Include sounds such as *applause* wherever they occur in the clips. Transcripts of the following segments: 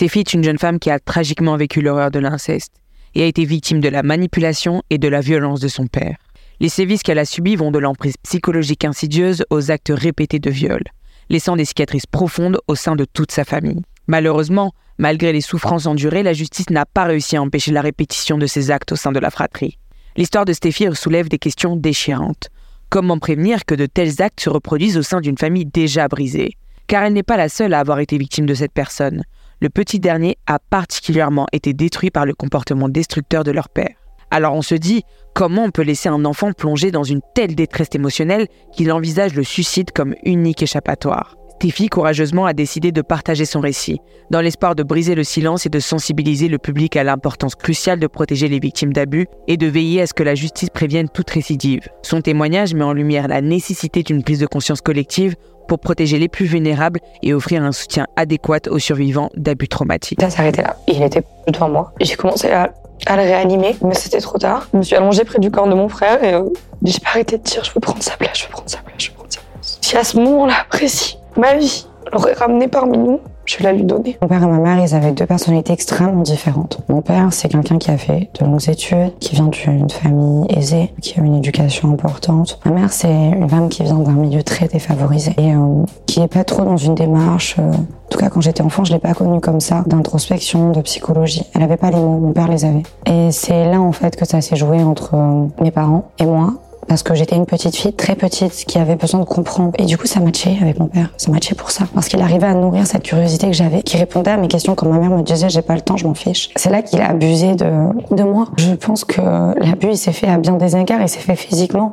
Stéphie est une jeune femme qui a tragiquement vécu l'horreur de l'inceste et a été victime de la manipulation et de la violence de son père. Les sévices qu'elle a subis vont de l'emprise psychologique insidieuse aux actes répétés de viol, laissant des cicatrices profondes au sein de toute sa famille. Malheureusement, malgré les souffrances endurées, la justice n'a pas réussi à empêcher la répétition de ces actes au sein de la fratrie. L'histoire de Stéphie soulève des questions déchirantes. Comment prévenir que de tels actes se reproduisent au sein d'une famille déjà brisée? Car elle n'est pas la seule à avoir été victime de cette personne. Le petit dernier a particulièrement été détruit par le comportement destructeur de leur père. Alors on se dit, comment on peut laisser un enfant plonger dans une telle détresse émotionnelle qu'il envisage le suicide comme unique échappatoire? Stéphie courageusement a décidé de partager son récit, dans l'espoir de briser le silence et de sensibiliser le public à l'importance cruciale de protéger les victimes d'abus et de veiller à ce que la justice prévienne toute récidive. Son témoignage met en lumière la nécessité d'une prise de conscience collective pour protéger les plus vulnérables et offrir un soutien adéquat aux survivants d'abus traumatiques. Ça arrêté là. Il était devant moi. J'ai commencé à, le réanimer, mais c'était trop tard. Je me suis allongée près du corps de mon frère et euh, j'ai pas arrêté de dire je veux prendre sa place, je veux prendre sa place, je veux prendre sa place. Si à ce moment-là précis, ma vie l'aurait ramené parmi nous, je la lui donner. Mon père et ma mère, ils avaient deux personnalités extrêmement différentes. Mon père, c'est quelqu'un qui a fait de longues études, qui vient d'une famille aisée, qui a une éducation importante. Ma mère, c'est une femme qui vient d'un milieu très défavorisé et euh, qui est pas trop dans une démarche. Euh, en tout cas, quand j'étais enfant, je l'ai pas connue comme ça, d'introspection, de psychologie. Elle avait pas les mots, mon père les avait. Et c'est là, en fait, que ça s'est joué entre euh, mes parents et moi parce que j'étais une petite fille très petite qui avait besoin de comprendre. Et du coup, ça matchait avec mon père. Ça matchait pour ça. Parce qu'il arrivait à nourrir cette curiosité que j'avais, qui répondait à mes questions quand ma mère me disait j'ai pas le temps, je m'en fiche. C'est là qu'il a abusé de, de moi. Je pense que l'abus, il s'est fait à bien des égards, il s'est fait physiquement.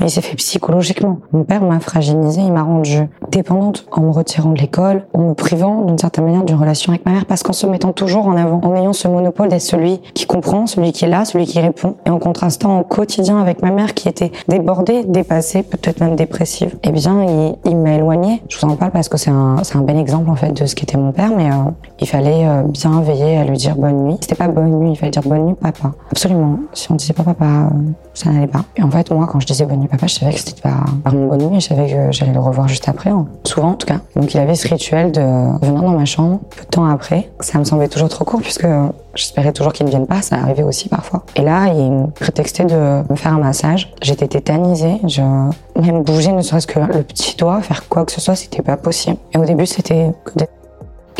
Il s'est fait psychologiquement. Mon père m'a fragilisée, il m'a rendue dépendante en me retirant de l'école, en me privant d'une certaine manière d'une relation avec ma mère, parce qu'en se mettant toujours en avant, en ayant ce monopole d'être celui qui comprend, celui qui est là, celui qui répond, et en contrastant au quotidien avec ma mère qui était débordée, dépassée, peut-être même dépressive, eh bien, il, il m'a éloignée. Je vous en parle parce que c'est un, c'est un bel exemple en fait de ce qu'était mon père, mais euh, il fallait euh, bien veiller à lui dire bonne nuit. C'était pas bonne nuit, il fallait dire bonne nuit papa. Absolument. Si on disait pas papa, euh, ça n'allait pas. Et en fait, moi, quand je disais bonne nuit papa, je savais que c'était pas, mon bonne nuit, je savais que j'allais le revoir juste après, hein. souvent en tout cas. Donc il avait ce rituel de venir dans ma chambre peu de temps après. Ça me semblait toujours trop court puisque j'espérais toujours qu'il ne vienne pas, ça arrivait aussi parfois. Et là, il me prétextait de me faire un massage. J'étais tétanisée, je même bouger ne serait-ce que le petit doigt, faire quoi que ce soit, c'était pas possible. Et au début, c'était que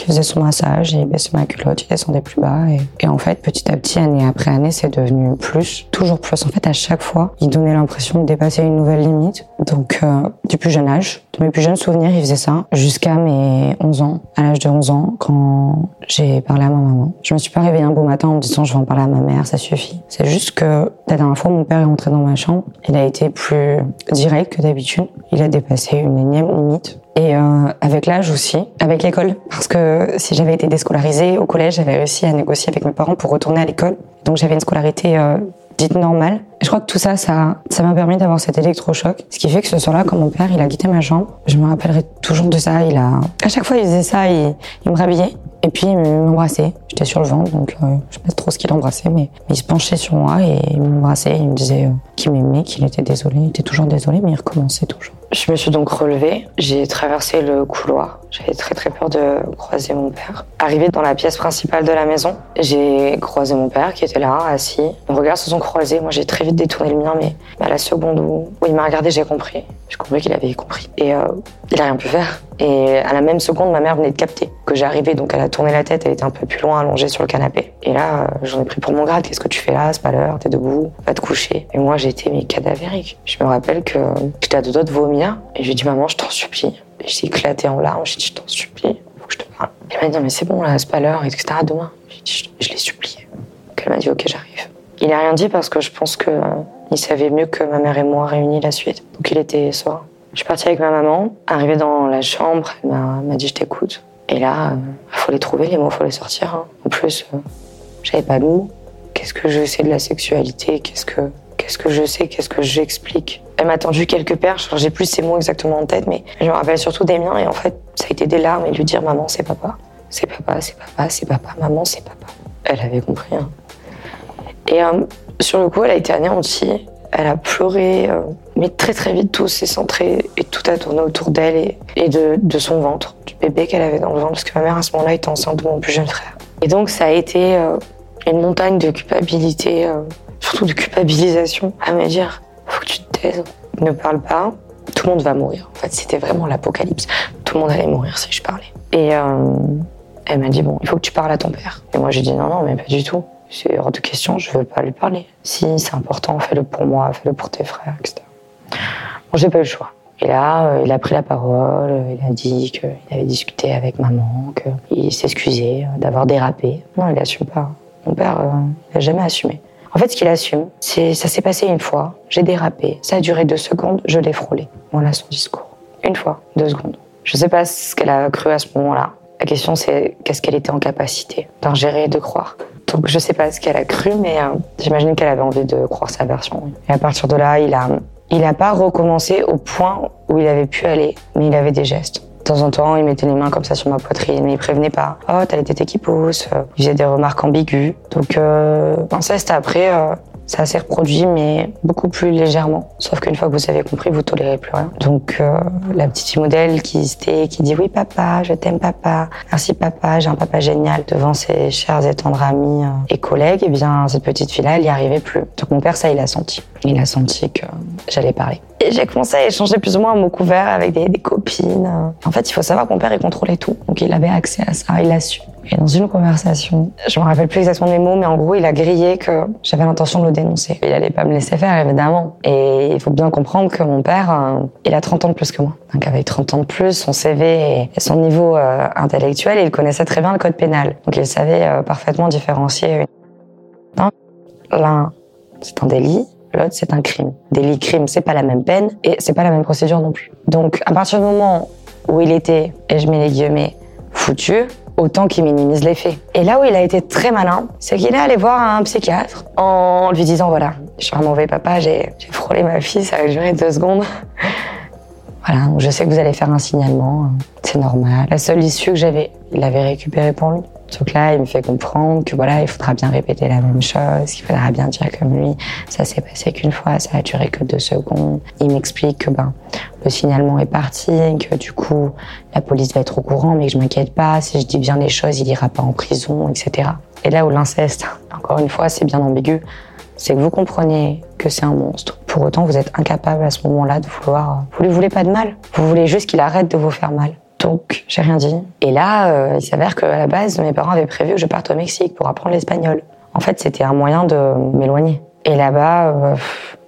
qui faisait son massage, il baissait ma culotte, il descendait plus bas. Et, en fait, petit à petit, année après année, c'est devenu plus, toujours plus. En fait, à chaque fois, il donnait l'impression de dépasser une nouvelle limite. Donc, euh, du plus jeune âge, de mes plus jeunes souvenirs, il faisait ça jusqu'à mes 11 ans. À l'âge de 11 ans, quand j'ai parlé à ma maman, je me suis pas réveillée un beau matin en me disant je vais en parler à ma mère, ça suffit. C'est juste que la dernière fois, mon père est entré dans ma chambre. Il a été plus direct que d'habitude. Il a dépassé une énième limite et euh, avec l'âge aussi, avec l'école. Parce que si j'avais été déscolarisée au collège, j'avais réussi à négocier avec mes parents pour retourner à l'école. Donc j'avais une scolarité euh, dite normale. Je crois que tout ça, ça, ça m'a permis d'avoir cet électrochoc. Ce qui fait que ce soir-là, quand mon père, il a quitté ma chambre, je me rappellerai toujours de ça. Il a, à chaque fois, il faisait ça, il, il me rhabillait. Et puis il m'embrassait. J'étais sur le ventre, donc euh, je sais pas trop ce qu'il embrassait, mais, il se penchait sur moi et il m'embrassait. Il me disait euh, qu'il m'aimait, qu'il était désolé. Il était toujours désolé, mais il recommençait toujours. Je me suis donc relevée, j'ai traversé le couloir. J'avais très très peur de croiser mon père. Arrivé dans la pièce principale de la maison, j'ai croisé mon père qui était là, assis. Nos regards se sont croisés. Moi j'ai très vite détourné le mien, mais à la seconde où, il m'a regardé, j'ai compris. J'ai compris qu'il avait compris. Et euh, il a rien pu faire. Et à la même seconde, ma mère venait de capter que j'arrivais, donc elle a tourné la tête, elle était un peu plus loin, allongée sur le canapé. Et là, euh, j'en ai pris pour mon grade. Qu'est-ce que tu fais là? C'est pas l'heure, t'es debout, va te coucher. Et moi, j'étais mais cadavérique. Je me rappelle que j'étais à deux doigts de vomir et je lui ai dit maman, je t'en supplie. Et j'ai éclaté en larmes. J'ai dit je t'en supplie, faut que je te parle. Elle m'a dit mais c'est bon là, c'est pas l'heure, etc. Demain. J'ai dit je, l'ai supplié. Donc elle m'a dit ok, j'arrive. Il n'a rien dit parce que je pense que euh, savait mieux que ma mère et moi réunis la suite. Donc il était soir. Je suis partie avec ma maman. Arrivée dans la chambre, elle m'a dit je t'écoute. Et là, il euh, faut les trouver, les mots, il faut les sortir. Hein. En plus, euh, j'avais pas de mots. Qu'est-ce que je sais de la sexualité? Qu'est-ce que que je sais? Qu'est-ce que j'explique? Elle m'a tendu quelques perches. J'ai plus ces mots exactement en tête, mais je me rappelle surtout des miens. Et en fait, ça a été des larmes et lui dire maman, c'est papa, c'est papa, c'est papa, c'est papa, maman, c'est papa. Elle avait compris. Hein. Et euh, sur le coup, elle a été anéantie. Elle a pleuré, euh, mais très très vite tout s'est centré et tout a tourné autour d'elle et, de, son ventre, du bébé qu'elle avait dans le ventre, parce que ma mère à ce moment-là était enceinte de mon plus jeune frère. Et donc ça a été euh, une montagne de culpabilité, surtout de culpabilisation, à me dire faut que tu te taises, ne parle pas, tout le monde va mourir. En fait, c'était vraiment l'apocalypse. Tout le monde allait mourir si je parlais. Et elle m'a dit bon, il faut que tu parles à ton père. Et moi j'ai dit non non, mais pas du tout. C'est hors de question, je veux pas lui parler. Si c'est important, fais-le pour moi, fais-le pour tes frères, etc. Bon, j'ai pas eu le choix. Et là, euh, il a pris la parole, euh, il a dit qu'il avait discuté avec maman, qu'il s'excusait euh, d'avoir dérapé. Non, il assume pas. Mon père, il a jamais assumé. En fait, ce qu'il assume, c'est ça s'est passé une fois, j'ai dérapé, ça a duré deux secondes, je l'ai frôlé. Voilà son discours. Une fois, deux secondes. Je sais pas ce qu'elle a cru à ce moment-là. La question, c'est qu'est-ce qu'elle était en capacité d'ingérer et de croire. Donc, je sais pas ce qu'elle a cru, mais euh, j'imagine qu'elle avait envie de croire sa version. Et à partir de là, il a, pas recommencé au point où il avait pu aller, mais il avait des gestes. De temps en temps, il mettait les mains comme ça sur ma poitrine, mais il prévenait pas. Oh, t'as les tétés qui poussent. Il faisait des remarques ambiguës. Donc, euh, l'inceste, après, euh, ça s'est reproduit, mais beaucoup plus légèrement. Sauf qu'une fois que vous avez compris, vous tolérez plus rien. Donc, euh, la petite modèle qui se tait, qui dit oui, papa, je t'aime, papa. Merci, papa, j'ai un papa génial devant ses chers et tendres amis euh, et collègues, eh bien, cette petite fille-là, elle n'y arrivait plus. Donc, mon père, ça, il a senti. Il a senti que j'allais parler. Et j'ai commencé à échanger plus ou moins à mots couverts avec des, copines. En fait, il faut savoir que mon père, il contrôlait tout. Donc, il avait accès à ça, il l'a su. Et dans une conversation, je me rappelle plus exactement mes mots, mais en gros, il a grillé que j'avais l'intention de le dénoncer. Il allait pas me laisser faire, évidemment. Et il faut bien comprendre que mon père, euh, il a 30 ans de plus que moi. Donc avec 30 ans de plus, son CV et son niveau euh, intellectuel, il connaissait très bien le code pénal. Donc il savait euh, parfaitement différencier. L'un, c'est un délit. L'autre, c'est un crime. Délit, crime, c'est pas la même peine et c'est pas la même procédure non plus. Donc, à partir du moment où il était, et je mets les guillemets, foutu, autant qu'il minimise les faits. Et là où il a été très malin, c'est qu'il est allé voir un psychiatre en lui disant voilà, je suis un mauvais papa, j'ai frôlé ma fille, ça a duré deux secondes. *laughs* Voilà, je sais que vous allez faire un signalement, hein. c'est normal. La seule issue que j'avais, il l'avait récupérée pour lui. Donc là, il me fait comprendre que voilà, il faudra bien répéter la même chose, qu'il faudra bien dire comme lui. Ça s'est passé qu'une fois, ça a duré que deux secondes. Il m'explique que ben le signalement est parti, que du coup la police va être au courant, mais que je m'inquiète pas. Si je dis bien les choses, il ira pas en prison, etc. Et là où l'inceste, encore une fois, c'est bien ambigu, c'est que vous comprenez que c'est un monstre. Pour autant, vous êtes incapable à ce moment-là de vouloir. Vous lui voulez pas de mal. Vous voulez juste qu'il arrête de vous faire mal. Donc, j'ai rien dit. Et là, euh, il s'avère qu'à la base, mes parents avaient prévu que je parte au Mexique pour apprendre l'espagnol. En fait, c'était un moyen de m'éloigner. Et là-bas, euh,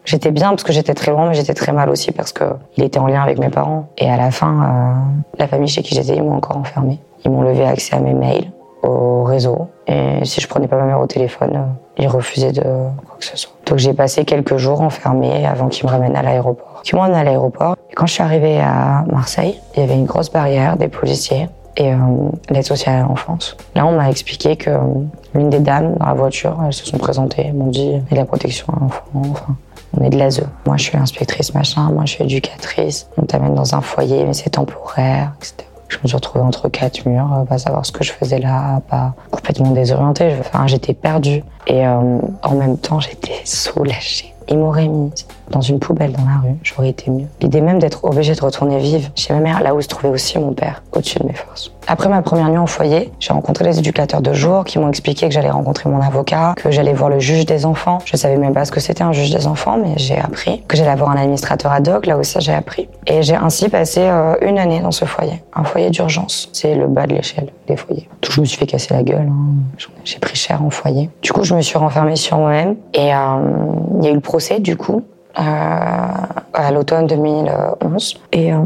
j'étais bien parce que j'étais très loin, mais j'étais très mal aussi parce que il était en lien avec mes parents. Et à la fin, euh, la famille chez qui j'étais, ils m'ont encore enfermé. Ils m'ont levé accès à mes mails, au réseau. Et si je prenais pas ma mère au téléphone, euh, ils refusaient de quoi que ce soit. Donc j'ai passé quelques jours enfermés avant qu'ils me ramènent à l'aéroport. À l'aéroport. Quand je suis arrivée à Marseille, il y avait une grosse barrière des policiers et euh, l'aide sociale à l'enfance. Là, on m'a expliqué que euh, l'une des dames dans la voiture, elles se sont présentées, m'ont dit et la protection à l'enfant. On est de l'ASE. Moi, je suis inspectrice machin. Moi, je suis éducatrice. On t'amène dans un foyer, mais c'est temporaire, etc. Je me suis retrouvée entre quatre murs, euh, pas savoir ce que je faisais là, pas complètement désorientée. Enfin, j'étais perdue. Et euh, en même temps, j'étais soulagée. Ils m'auraient mise dans une poubelle dans la rue, j'aurais été mieux. L'idée même d'être obligée de retourner vivre chez ma mère, là où se trouvait aussi mon père, au-dessus de mes forces. Après ma première nuit en foyer, j'ai rencontré les éducateurs de jour qui m'ont expliqué que j'allais rencontrer mon avocat, que j'allais voir le juge des enfants. Je savais même pas ce que c'était un juge des enfants, mais j'ai appris. Que j'allais avoir un administrateur ad hoc, là aussi j'ai appris. Et j'ai ainsi passé euh, une année dans ce foyer. Un foyer d'urgence. C'est le bas de l'échelle des foyers. Tout, je me suis fait casser la gueule. hein. J'ai pris cher en foyer. Du coup, je me suis renfermée sur moi-même. Et euh, il y a eu le procès, du coup, à l'automne 2011. Et euh,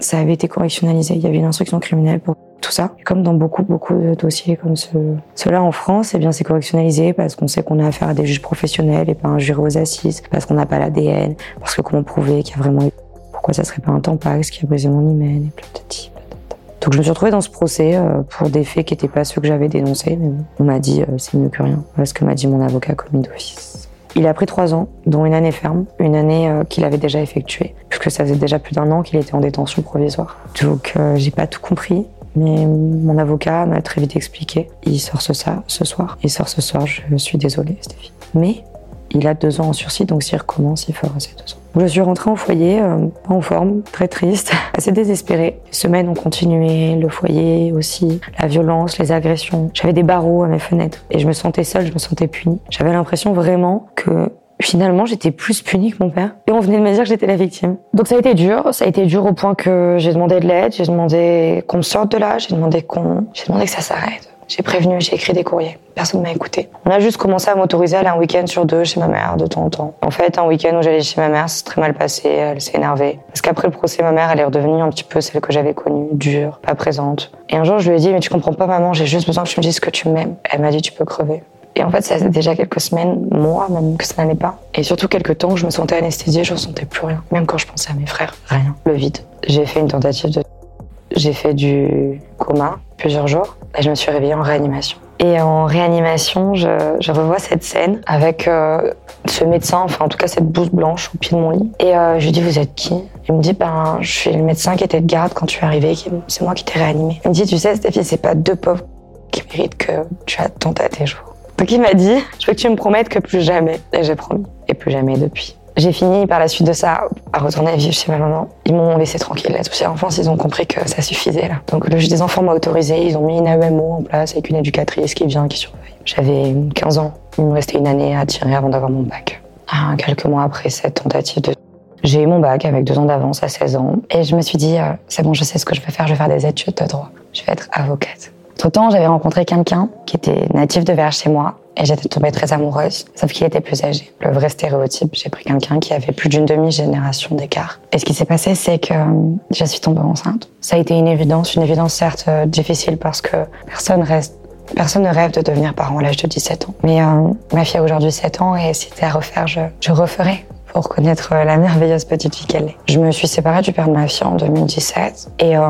ça avait été correctionnalisé. Il y avait une instruction criminelle pour tout ça. Comme dans beaucoup, beaucoup de dossiers comme ce, ceux-là en France, eh bien, c'est correctionnalisé parce qu'on sait qu'on a affaire à des juges professionnels et pas un jury aux assises, parce qu'on n'a pas l'ADN, parce que comment prouver qu'il y a vraiment eu... Pourquoi ça serait pas un tampax qui a brisé mon hymen et platati. Donc je me suis retrouvée dans ce procès euh, pour des faits qui n'étaient pas ceux que j'avais dénoncés. Mais on m'a dit euh, c'est mieux que rien. Ce que m'a dit mon avocat commis d'office. Il a pris trois ans, dont une année ferme, une année euh, qu'il avait déjà effectuée, puisque ça faisait déjà plus d'un an qu'il était en détention provisoire. Donc euh, j'ai pas tout compris, mais mon avocat m'a très vite expliqué. Il sort ce, ça, ce soir. Il sort ce soir, je suis désolée, Stéphie. Mais Il a deux ans en sursis, donc s'il recommence, il fera ses deux ans. Je suis rentrée au foyer, euh, en forme, très triste, *laughs* assez désespérée. Les semaines ont continué, le foyer aussi, la violence, les agressions. J'avais des barreaux à mes fenêtres et je me sentais seule, je me sentais punie. J'avais l'impression vraiment que finalement j'étais plus punie que mon père et on venait de me dire que j'étais la victime. Donc ça a été dur, ça a été dur au point que j'ai demandé de l'aide, j'ai demandé qu'on me sorte de là, j'ai demandé qu'on, j'ai demandé que ça s'arrête. J'ai prévenu, j'ai écrit des courriers. Personne ne m'a écouté. On a juste commencé à m'autoriser à aller un week-end sur deux chez ma mère de temps en temps. En fait, un week-end où j'allais chez ma mère, c'est très mal passé. Elle s'est énervée. Parce qu'après le procès, ma mère, elle est redevenue un petit peu celle que j'avais connue, dure, pas présente. Et un jour, je lui ai dit, mais tu comprends pas, maman, j'ai juste besoin que tu me dises que tu m'aimes. Elle m'a dit, tu peux crever. Et en fait, ça faisait déjà quelques semaines, mois même, que ça n'allait pas. Et surtout quelques temps où je me sentais anesthésiée, je ressentais plus rien. Même quand je pensais à mes frères, rien. Le vide. J'ai fait une tentative de... J'ai fait du coma plusieurs jours et je me suis réveillée en réanimation. Et en réanimation, je, je revois cette scène avec euh, ce médecin, enfin en tout cas cette blouse blanche au pied de mon lit. Et euh, je lui dis, vous êtes qui? Il me dit, ben je suis le médecin qui était de garde quand tu es arrivé, c'est moi qui t'ai réanimé. Il me dit, tu sais Stéphie, c'est pas deux pauvres qui méritent que tu attentes à tes jours. Donc il m'a dit, je veux que tu me promettes que plus jamais. Et j'ai promis. Et plus jamais depuis. J'ai fini par la suite de ça à retourner vivre chez ma maman. Ils m'ont laissé tranquille. La sociale enfance, ils ont compris que ça suffisait. Donc le juge des enfants m'a autorisé. Ils ont mis une AEMO en place avec une éducatrice qui vient, qui surveille. J'avais 15 ans. Il me restait une année à tirer avant d'avoir mon bac. Ah, quelques mois après cette tentative de j'ai eu mon bac avec deux ans d'avance à 16 ans et je me suis dit, euh, c'est bon, je sais ce que je vais faire, je vais faire des études de droit. Je vais être avocate. Entre temps, j'avais rencontré quelqu'un qui était natif de vers chez moi et j'étais tombée très amoureuse, sauf qu'il était plus âgé. Le vrai stéréotype, j'ai pris quelqu'un qui avait plus d'une demi-génération d'écart. Et ce qui s'est passé, c'est que euh, je suis tombée enceinte. Ça a été une évidence, une évidence certes euh, difficile parce que personne reste Personne ne rêve de devenir parent à l'âge de 17 ans. Mais euh, ma fille a aujourd'hui 7 ans et si c'était à refaire, je, je referais pour connaître la merveilleuse petite fille qu'elle est. Je me suis séparée du père de ma fille en 2017 et à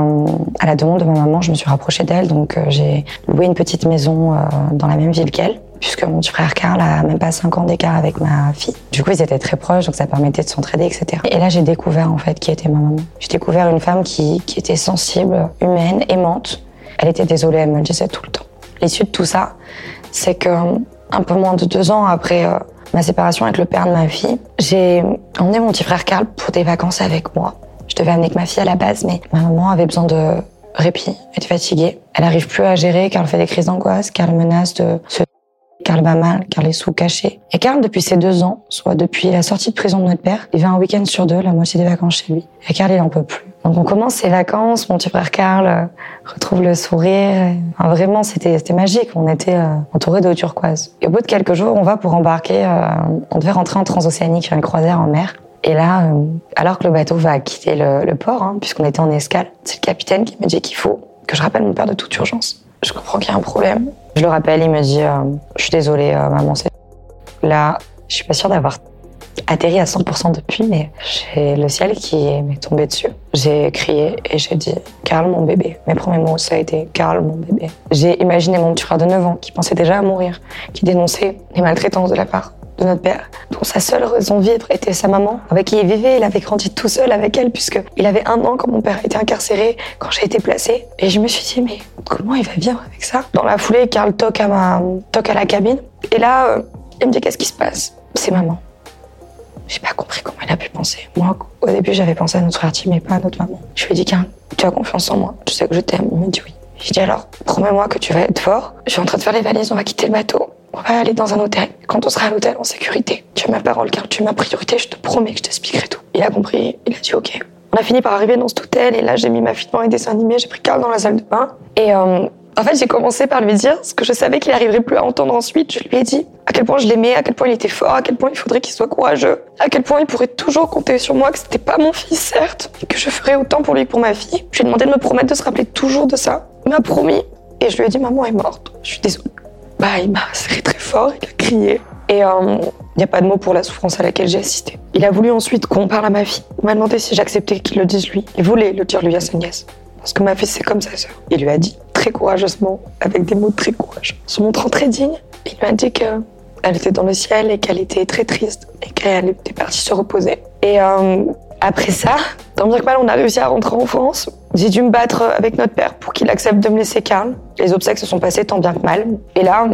la demande de ma maman, je me suis rapprochée d'elle. Donc j'ai loué une petite maison dans la même ville qu'elle puisque mon petit frère Karl a même pas 5 ans d'écart avec ma fille. Du coup, ils étaient très proches, donc ça permettait de s'entraider, etc. Et là, j'ai découvert en fait qui était ma maman. J'ai découvert une femme qui, qui était sensible, humaine, aimante. Elle était désolée, elle me le disait tout le temps. L'issue de tout ça, c'est que un peu moins de deux ans après euh, ma séparation avec le père de ma fille, j'ai emmené mon petit frère Karl pour des vacances avec moi. Je devais amener que ma fille à la base, mais ma maman avait besoin de répit, elle était fatiguée. Elle arrive plus à gérer, Karl fait des crises d'angoisse, Karl menace de se... Karl va mal, Karl est sous caché. Et Karl, depuis ses deux ans, soit depuis la sortie de prison de notre père, il va un week-end sur deux, la moitié des vacances chez lui. Et Karl, il en peut plus. Donc on commence ses vacances, mon petit frère Karl euh, retrouve le sourire. Vraiment, c'était magique. On était euh, entourés d'eau turquoise. Et au bout de quelques jours, on va pour embarquer. euh, on devait rentrer en transocéanique sur une croisière en mer. Et là, euh, alors que le bateau va quitter le, le port, hein, puisqu'on était en escale, c'est le capitaine qui me dit qu'il faut que je rappelle mon père de toute urgence. Je comprends qu'il y a un problème. Je le rappelle, il me dit euh, Je suis désolée, euh, maman, c'est. Là, je suis pas sûre d'avoir atterri à 100% depuis, mais j'ai le ciel qui m'est tombé dessus. J'ai crié et j'ai dit Karl, mon bébé. Mes premiers mots, ça a été Karl, mon bébé. J'ai imaginé mon petit frère de 9 ans qui pensait déjà à mourir, qui dénonçait les maltraitances de la part de notre père, dont sa seule raison de vivre était sa maman, avec qui il vivait. Il avait grandi tout seul avec elle, puisqu'il avait un an quand mon père été incarcéré, quand j'ai été placée. Et je me suis dit, mais comment il va vivre avec ça? Dans la foulée, Karl toque à, ma... toque à la cabine. Et là, euh, il me dit, qu'est-ce qui se passe? C'est maman. J'ai pas compris comment il a pu penser. Moi, au début, j'avais pensé à notre frère mais pas à notre maman. Je lui ai dit, Karl, tu as confiance en moi. Tu sais que je t'aime. Il m'a dit oui. J'ai dit alors, promets-moi que tu vas être fort. Je suis en train de faire les valises, on va quitter le bateau. On va aller dans un hôtel. Quand on sera à l'hôtel en sécurité, tu as ma parole, Karl, tu es ma priorité, je te promets que je t'expliquerai tout. Il a compris, il a dit ok. On a fini par arriver dans cet hôtel et là, j'ai mis ma fille devant les dessins animés, j'ai pris Karl dans la salle de bain. Et euh, en fait, j'ai commencé par lui dire ce que je savais qu'il n'arriverait plus à entendre ensuite. Je lui ai dit à quel point je l'aimais, à quel point il était fort, à quel point il faudrait qu'il soit courageux, à quel point il pourrait toujours compter sur moi, que c'était pas mon fils, certes, que je ferais autant pour lui que pour ma fille. Je lui ai demandé de me promettre de se rappeler toujours de ça. Il m'a promis. Et je lui ai dit, maman est morte. Je suis désolée. Bah, il m'a serré très fort, il a crié. Et il n'y a pas de mots pour la souffrance à laquelle j'ai assisté. Il a voulu ensuite qu'on parle à ma fille. Il m'a demandé si j'acceptais qu'il le dise lui. Il voulait le dire lui à sa nièce. Parce que ma fille, c'est comme sa sœur. Il lui a dit très courageusement, avec des mots très courageux, se montrant très digne. Il lui a dit que elle était dans le ciel et qu'elle était très triste et qu'elle était partie se reposer. Et euh, après ça, tant bien que mal, on a réussi à rentrer en France. J'ai dû me battre avec notre père pour qu'il accepte de me laisser Karl. Les obsèques se sont passées tant bien que mal. Et là,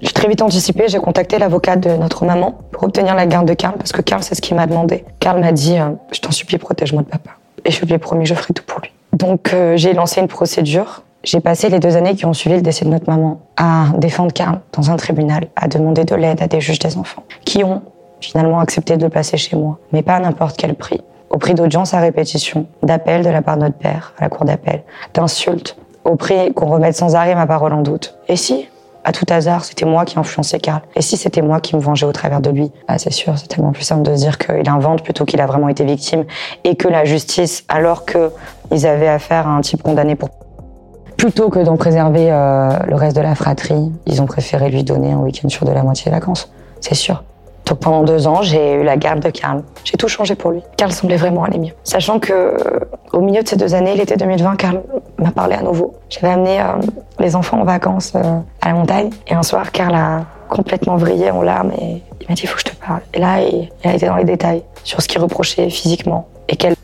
J'ai très vite anticipé, j'ai contacté l'avocat de notre maman pour obtenir la garde de Karl, parce que Karl, c'est ce qu'il m'a demandé. Karl m'a dit euh, Je t'en supplie, protège-moi de papa. Et je lui ai promis, je ferai tout pour lui. Donc, euh, j'ai lancé une procédure. J'ai passé les deux années qui ont suivi le décès de notre maman à défendre Karl dans un tribunal, à demander de l'aide à des juges des enfants, qui ont finalement accepté de le placer chez moi, mais pas à n'importe quel prix. Au prix d'audience à répétition, d'appels de la part de notre père à la cour d'appel, d'insultes, au prix qu'on remette sans arrêt ma parole en doute. Et si à tout hasard, c'était moi qui influençais Karl. Et si c'était moi qui me vengeais au travers de lui? Ah, C'est sûr, c'est tellement plus simple de se dire qu'il invente plutôt qu'il a vraiment été victime et que la justice, alors qu'ils avaient affaire à un type condamné pour plutôt que d'en préserver euh, le reste de la fratrie, ils ont préféré lui donner un week-end sur de la moitié des vacances. C'est sûr. Donc pendant deux ans, j'ai eu la garde de Karl. J'ai tout changé pour lui. Karl semblait vraiment aller mieux. Sachant que au milieu de ces deux années, l'été 2020, Karl m'a parlé à nouveau. J'avais amené euh, les enfants en vacances euh, à la montagne et un soir, Karl a complètement vrillé en larmes et il m'a dit il faut que je te parle. Et là, il, a été dans les détails sur ce qu'il reprochait physiquement et quel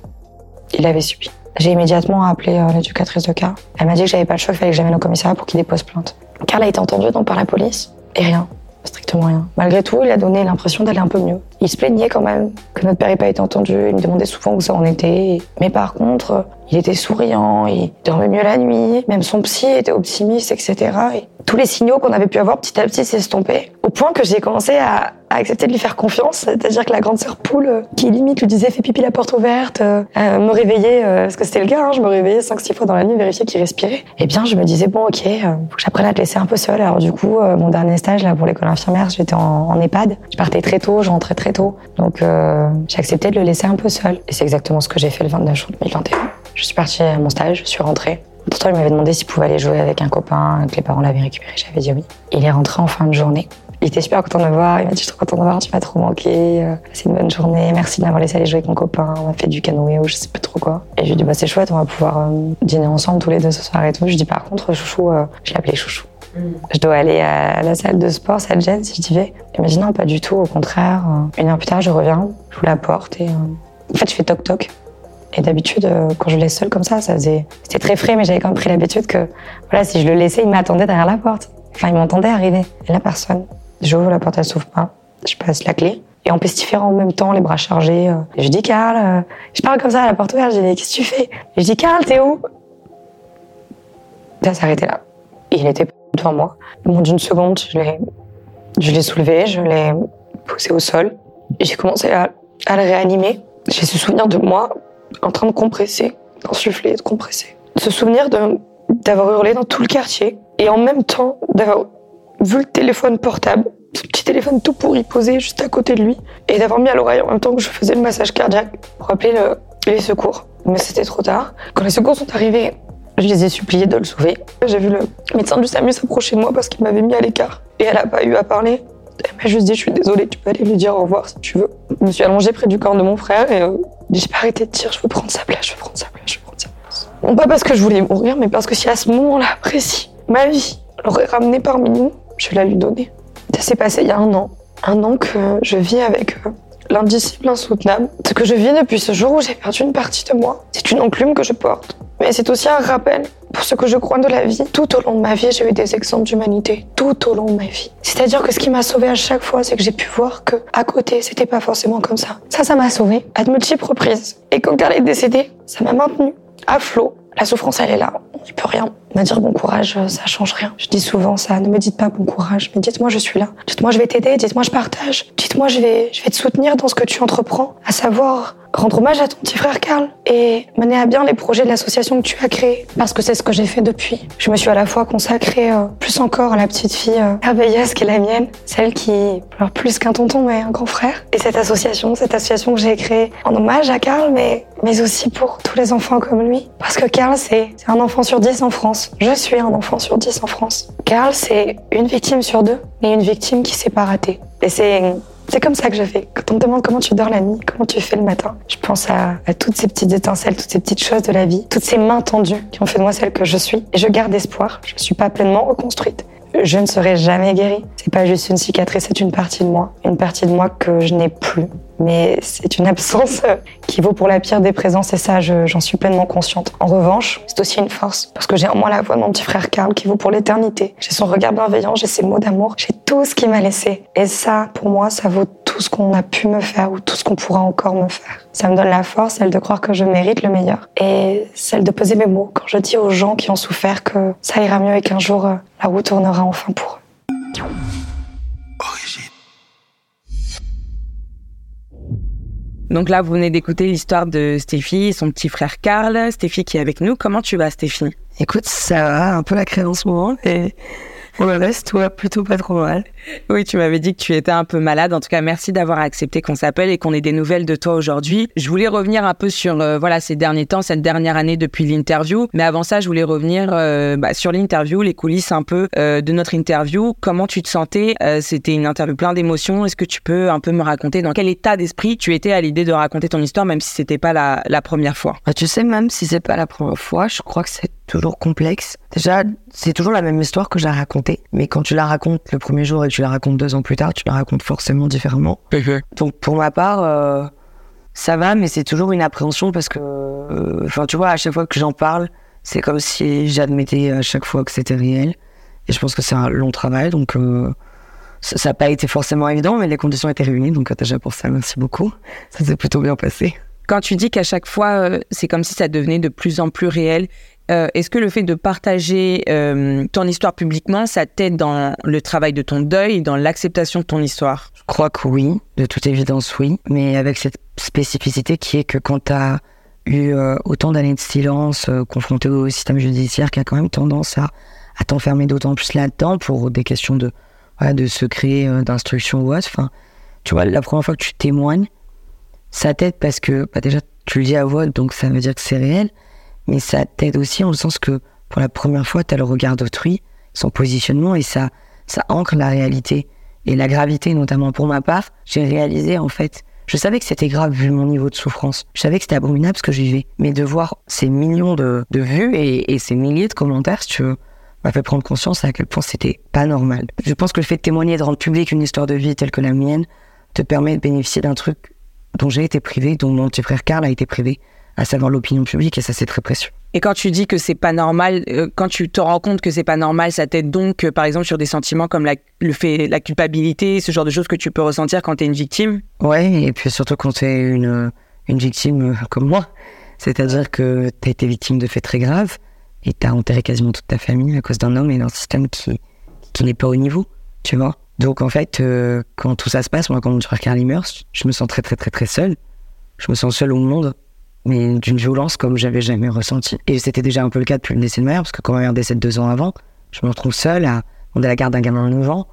il avait subi. J'ai immédiatement appelé euh, l'éducatrice de Karl. Elle m'a dit que j'avais pas le choix, qu'il fallait que j'amène au commissariat pour qu'il dépose plainte. Karl a été entendu donc par la police et rien. Strictement rien. Malgré tout, il a donné l'impression d'aller un peu mieux. Il se plaignait quand même que notre père n'ait pas été entendu. Il me demandait souvent où ça en était. Mais par contre, il était souriant, il dormait mieux la nuit. Même son psy était optimiste, etc. Et tous les signaux qu'on avait pu avoir petit à petit s'estompaient. Au point que j'ai commencé à, accepter de lui faire confiance. C'est-à-dire que la grande sœur poule, euh, qui limite lui disait fais pipi la porte ouverte, euh, euh, me réveillait, parce que c'était le cas, hein, je me réveillais 5-6 fois dans la nuit, vérifier qu'il respirait. Eh bien, je me disais bon ok, faut que j'apprenne à te laisser un peu seule. Alors du coup, mon dernier stage là pour l'école infirmière, j'étais en, en, EHPAD. Je partais très tôt, je rentrais très tôt. Donc j'ai accepté de le laisser un peu seul. Et c'est exactement ce que j'ai fait le 29 juin 2021. Je suis partie à mon stage, je suis rentrée. Pourtant, il m'avait demandé s'il pouvait aller jouer avec un copain, que les parents l'avaient récupéré. J'avais dit oui. Il est rentré en fin de journée. Il était super content de me voir. Il m'a dit Je suis trop content de me voir, tu m'as trop manqué. Euh, c'est une bonne journée. Merci de m'avoir laissé aller jouer avec mon copain. On a fait du canoë ou je sais pas trop quoi. Et je lui ai dit Bah, c'est chouette, on va pouvoir euh, dîner ensemble tous les deux ce soir et tout. Je lui ai dit Par contre, chouchou, euh, je l'ai appelé chouchou. Mm. Je dois aller à la salle de sport, ça te gêne si je t'y vais Il m'a dit Non, pas du tout, au contraire. Une heure plus tard, je reviens, j'ouvre la porte et. En fait, je fais toc-toc. Et d'habitude, euh, quand je le laisse seul comme ça, ça faisait, c'était très frais, mais j'avais quand même pris l'habitude que, voilà, si je le laissais, il m'attendait derrière la porte. Enfin, il m'entendait arriver. Et là, personne. J'ouvre la porte, elle s'ouvre pas. Je passe la clé. Et en pestiférant en même temps, les bras chargés. Euh, je dis, Carl, euh, je parle comme ça à la porte ouverte. Je dis, qu'est-ce que tu fais? Et je dis, Carl, t'es où? Ça arrêté là. il était devant moi. Au bout d'une seconde, je l'ai, je l'ai soulevé, je l'ai poussé au sol. Et j'ai commencé à, à le réanimer. J'ai ce souvenir de moi en train de compresser, d'insuffler, de compresser. Ce souvenir d'avoir hurlé dans tout le quartier et en même temps d'avoir vu le téléphone portable, ce petit téléphone tout pourri posé juste à côté de lui et d'avoir mis à l'oreille en même temps que je faisais le massage cardiaque pour appeler les secours. Mais c'était trop tard. Quand les secours sont arrivés, je les ai suppliés de le sauver. J'ai vu le médecin du SAMU s'approcher de moi parce qu'il m'avait mis à l'écart et elle n'a pas eu à parler. Elle m'a juste dit, je suis désolée, tu peux aller lui dire au revoir si tu veux. Je me suis allongée près du corps de mon frère et euh, j'ai pas arrêté de dire, je veux prendre sa place, je veux prendre sa place, je veux prendre sa place. Non pas parce que je voulais mourir, mais parce que si à ce moment-là précis, ma vie l'aurait ramené parmi nous, je la lui donner. Ça s'est passé il y a un an. Un an que je vis avec euh, l'indicible insoutenable. Ce que je vis depuis ce jour où j'ai perdu une partie de moi, c'est une enclume que je porte. Mais c'est aussi un rappel pour ce que je crois de la vie. Tout au long de ma vie, j'ai eu des exemples d'humanité. Tout au long de ma vie. C'est-à-dire que ce qui m'a sauvé à chaque fois, c'est que j'ai pu voir que à côté, c'était pas forcément comme ça. Ça, ça m'a sauvé à de multiples reprises. Et quand Carl est décédé, ça m'a maintenu à flot. La souffrance, elle est là. On n'y peut rien. Me dire bon courage, ça change rien. Je dis souvent ça. Ne me dites pas bon courage, mais dites-moi je suis là. Dites-moi je vais t'aider. Dites-moi je partage. Dites-moi je vais, je vais te soutenir dans ce que tu entreprends. À savoir rendre hommage à ton petit frère Karl et mener à bien les projets de l'association que tu as créée. Parce que c'est ce que j'ai fait depuis. Je me suis à la fois consacrée euh, plus encore à la petite fille euh, merveilleuse qui est la mienne, celle qui pleure plus qu'un tonton mais un grand frère. Et cette association, cette association que j'ai créée en hommage à Karl, mais, mais aussi pour tous les enfants comme lui. Parce que Karl, c'est un enfant sur dix en France. Je suis un enfant sur dix en France. Karl, c'est une victime sur deux, mais une victime qui s'est pas ratée. Et c'est c'est comme ça que je fais. Quand on me demande comment tu dors la nuit, comment tu fais le matin, je pense à, toutes ces petites étincelles, toutes ces petites choses de la vie, toutes ces mains tendues qui ont fait de moi celle que je suis. Et je garde espoir. Je ne suis pas pleinement reconstruite, je ne serai jamais guérie. C'est pas juste une cicatrice, c'est une partie de moi. Une partie de moi que je n'ai plus. Mais c'est une absence *laughs* qui vaut pour la pire des présences et ça, j'en suis pleinement consciente. En revanche, c'est aussi une force parce que j'ai en moi la voix de mon petit frère Karl qui vaut pour l'éternité. J'ai son regard bienveillant, j'ai ses mots d'amour, j'ai tout ce qu'il m'a laissé. Et ça, pour moi, ça vaut tout ce qu'on a pu me faire ou tout ce qu'on pourra encore me faire. Ça me donne la force, celle de croire que je mérite le meilleur et celle de poser mes mots quand je dis aux gens qui ont souffert que ça ira mieux et qu'un jour euh, la roue tournera enfin pour eux. Donc là, vous venez d'écouter l'histoire de Stéphie et son petit frère Karl. Stéphie qui est avec nous. Comment tu vas, Stéphie? Écoute, ça va, un peu la crème en ce moment. Et pour le reste, toi, plutôt pas trop mal. Oui, tu m'avais dit que tu étais un peu malade. En tout cas, merci d'avoir accepté qu'on s'appelle et qu'on ait des nouvelles de toi aujourd'hui. Je voulais revenir un peu sur euh, voilà ces derniers temps, cette dernière année depuis l'interview. Mais avant ça, je voulais revenir euh, bah, sur l'interview, les coulisses un peu euh, de notre interview. Comment tu te sentais? C'était une interview plein d'émotions. Est-ce que tu peux un peu me raconter dans quel état d'esprit tu étais à l'idée de raconter ton histoire, même si c'était pas la, la, première fois? Bah, Tu sais, même si c'est pas la première fois, je crois que c'est toujours complexe. Déjà, c'est toujours la même histoire que j'ai racontée, mais quand tu la racontes le premier jour et que tu la racontes deux ans plus tard, tu la racontes forcément différemment. Donc pour ma part, euh, ça va, mais c'est toujours une appréhension parce que, euh, enfin, tu vois, à chaque fois que j'en parle, c'est comme si j'admettais à chaque fois que c'était réel. Et je pense que c'est un long travail, donc euh, ça n'a pas été forcément évident, mais les conditions étaient réunies, donc déjà pour ça, merci beaucoup. Ça s'est plutôt bien passé. Quand tu dis qu'à chaque fois, c'est comme si ça devenait de plus en plus réel, euh, est-ce que le fait de partager euh, ton histoire publiquement, ça t'aide dans le travail de ton deuil, dans l'acceptation de ton histoire? Je crois que oui, de toute évidence oui, mais avec cette spécificité qui est que quand tu as eu euh, autant d'années de silence confronté au système judiciaire qui a quand même tendance à, t'enfermer d'autant plus là-dedans pour des questions de, de secret, d'instruction ou autre, enfin, tu vois, la première fois que tu témoignes, ça t'aide parce que bah, déjà tu le dis à voix, donc ça veut dire que c'est réel mais ça t'aide aussi en le sens que pour la première fois, tu as le regard d'autrui, son positionnement, et ça, ça ancre la réalité. Et la gravité, notamment pour ma part, j'ai réalisé en fait, je savais que c'était grave vu mon niveau de souffrance. Je savais que c'était abominable ce que je vivais. Mais de voir ces millions de, vues et, et, ces milliers de commentaires, si tu veux, m'a fait prendre conscience à quel point c'était pas normal. Je pense que le fait de témoigner, de rendre public une histoire de vie telle que la mienne, te permet de bénéficier d'un truc dont j'ai été privé, dont mon petit frère Karl a été privé à savoir l'opinion publique, et ça c'est très précieux. Et quand tu dis que c'est pas normal, euh, quand tu te rends compte que c'est pas normal, ça t'aide donc, par exemple, sur des sentiments comme la, le fait, la culpabilité, ce genre de choses que tu peux ressentir quand tu es une victime? Ouais, et puis surtout quand tu es une, une victime euh, comme moi. C'est-à-dire que tu as été victime de faits très graves et tu as enterré quasiment toute ta famille à cause d'un homme et d'un système qui, qui n'est pas au niveau, tu vois. Donc en fait, euh, quand tout ça se passe, moi, quand mon frère Carly meurt, je me sens très très très très seul. Je me sens seul au monde mais d'une violence comme j'avais jamais ressenti. Et c'était déjà un peu le cas depuis le décès de ma mère, parce que quand ma mère décède deux ans avant, je me retrouve seule à prendre la garde d'un gamin de 9 ans.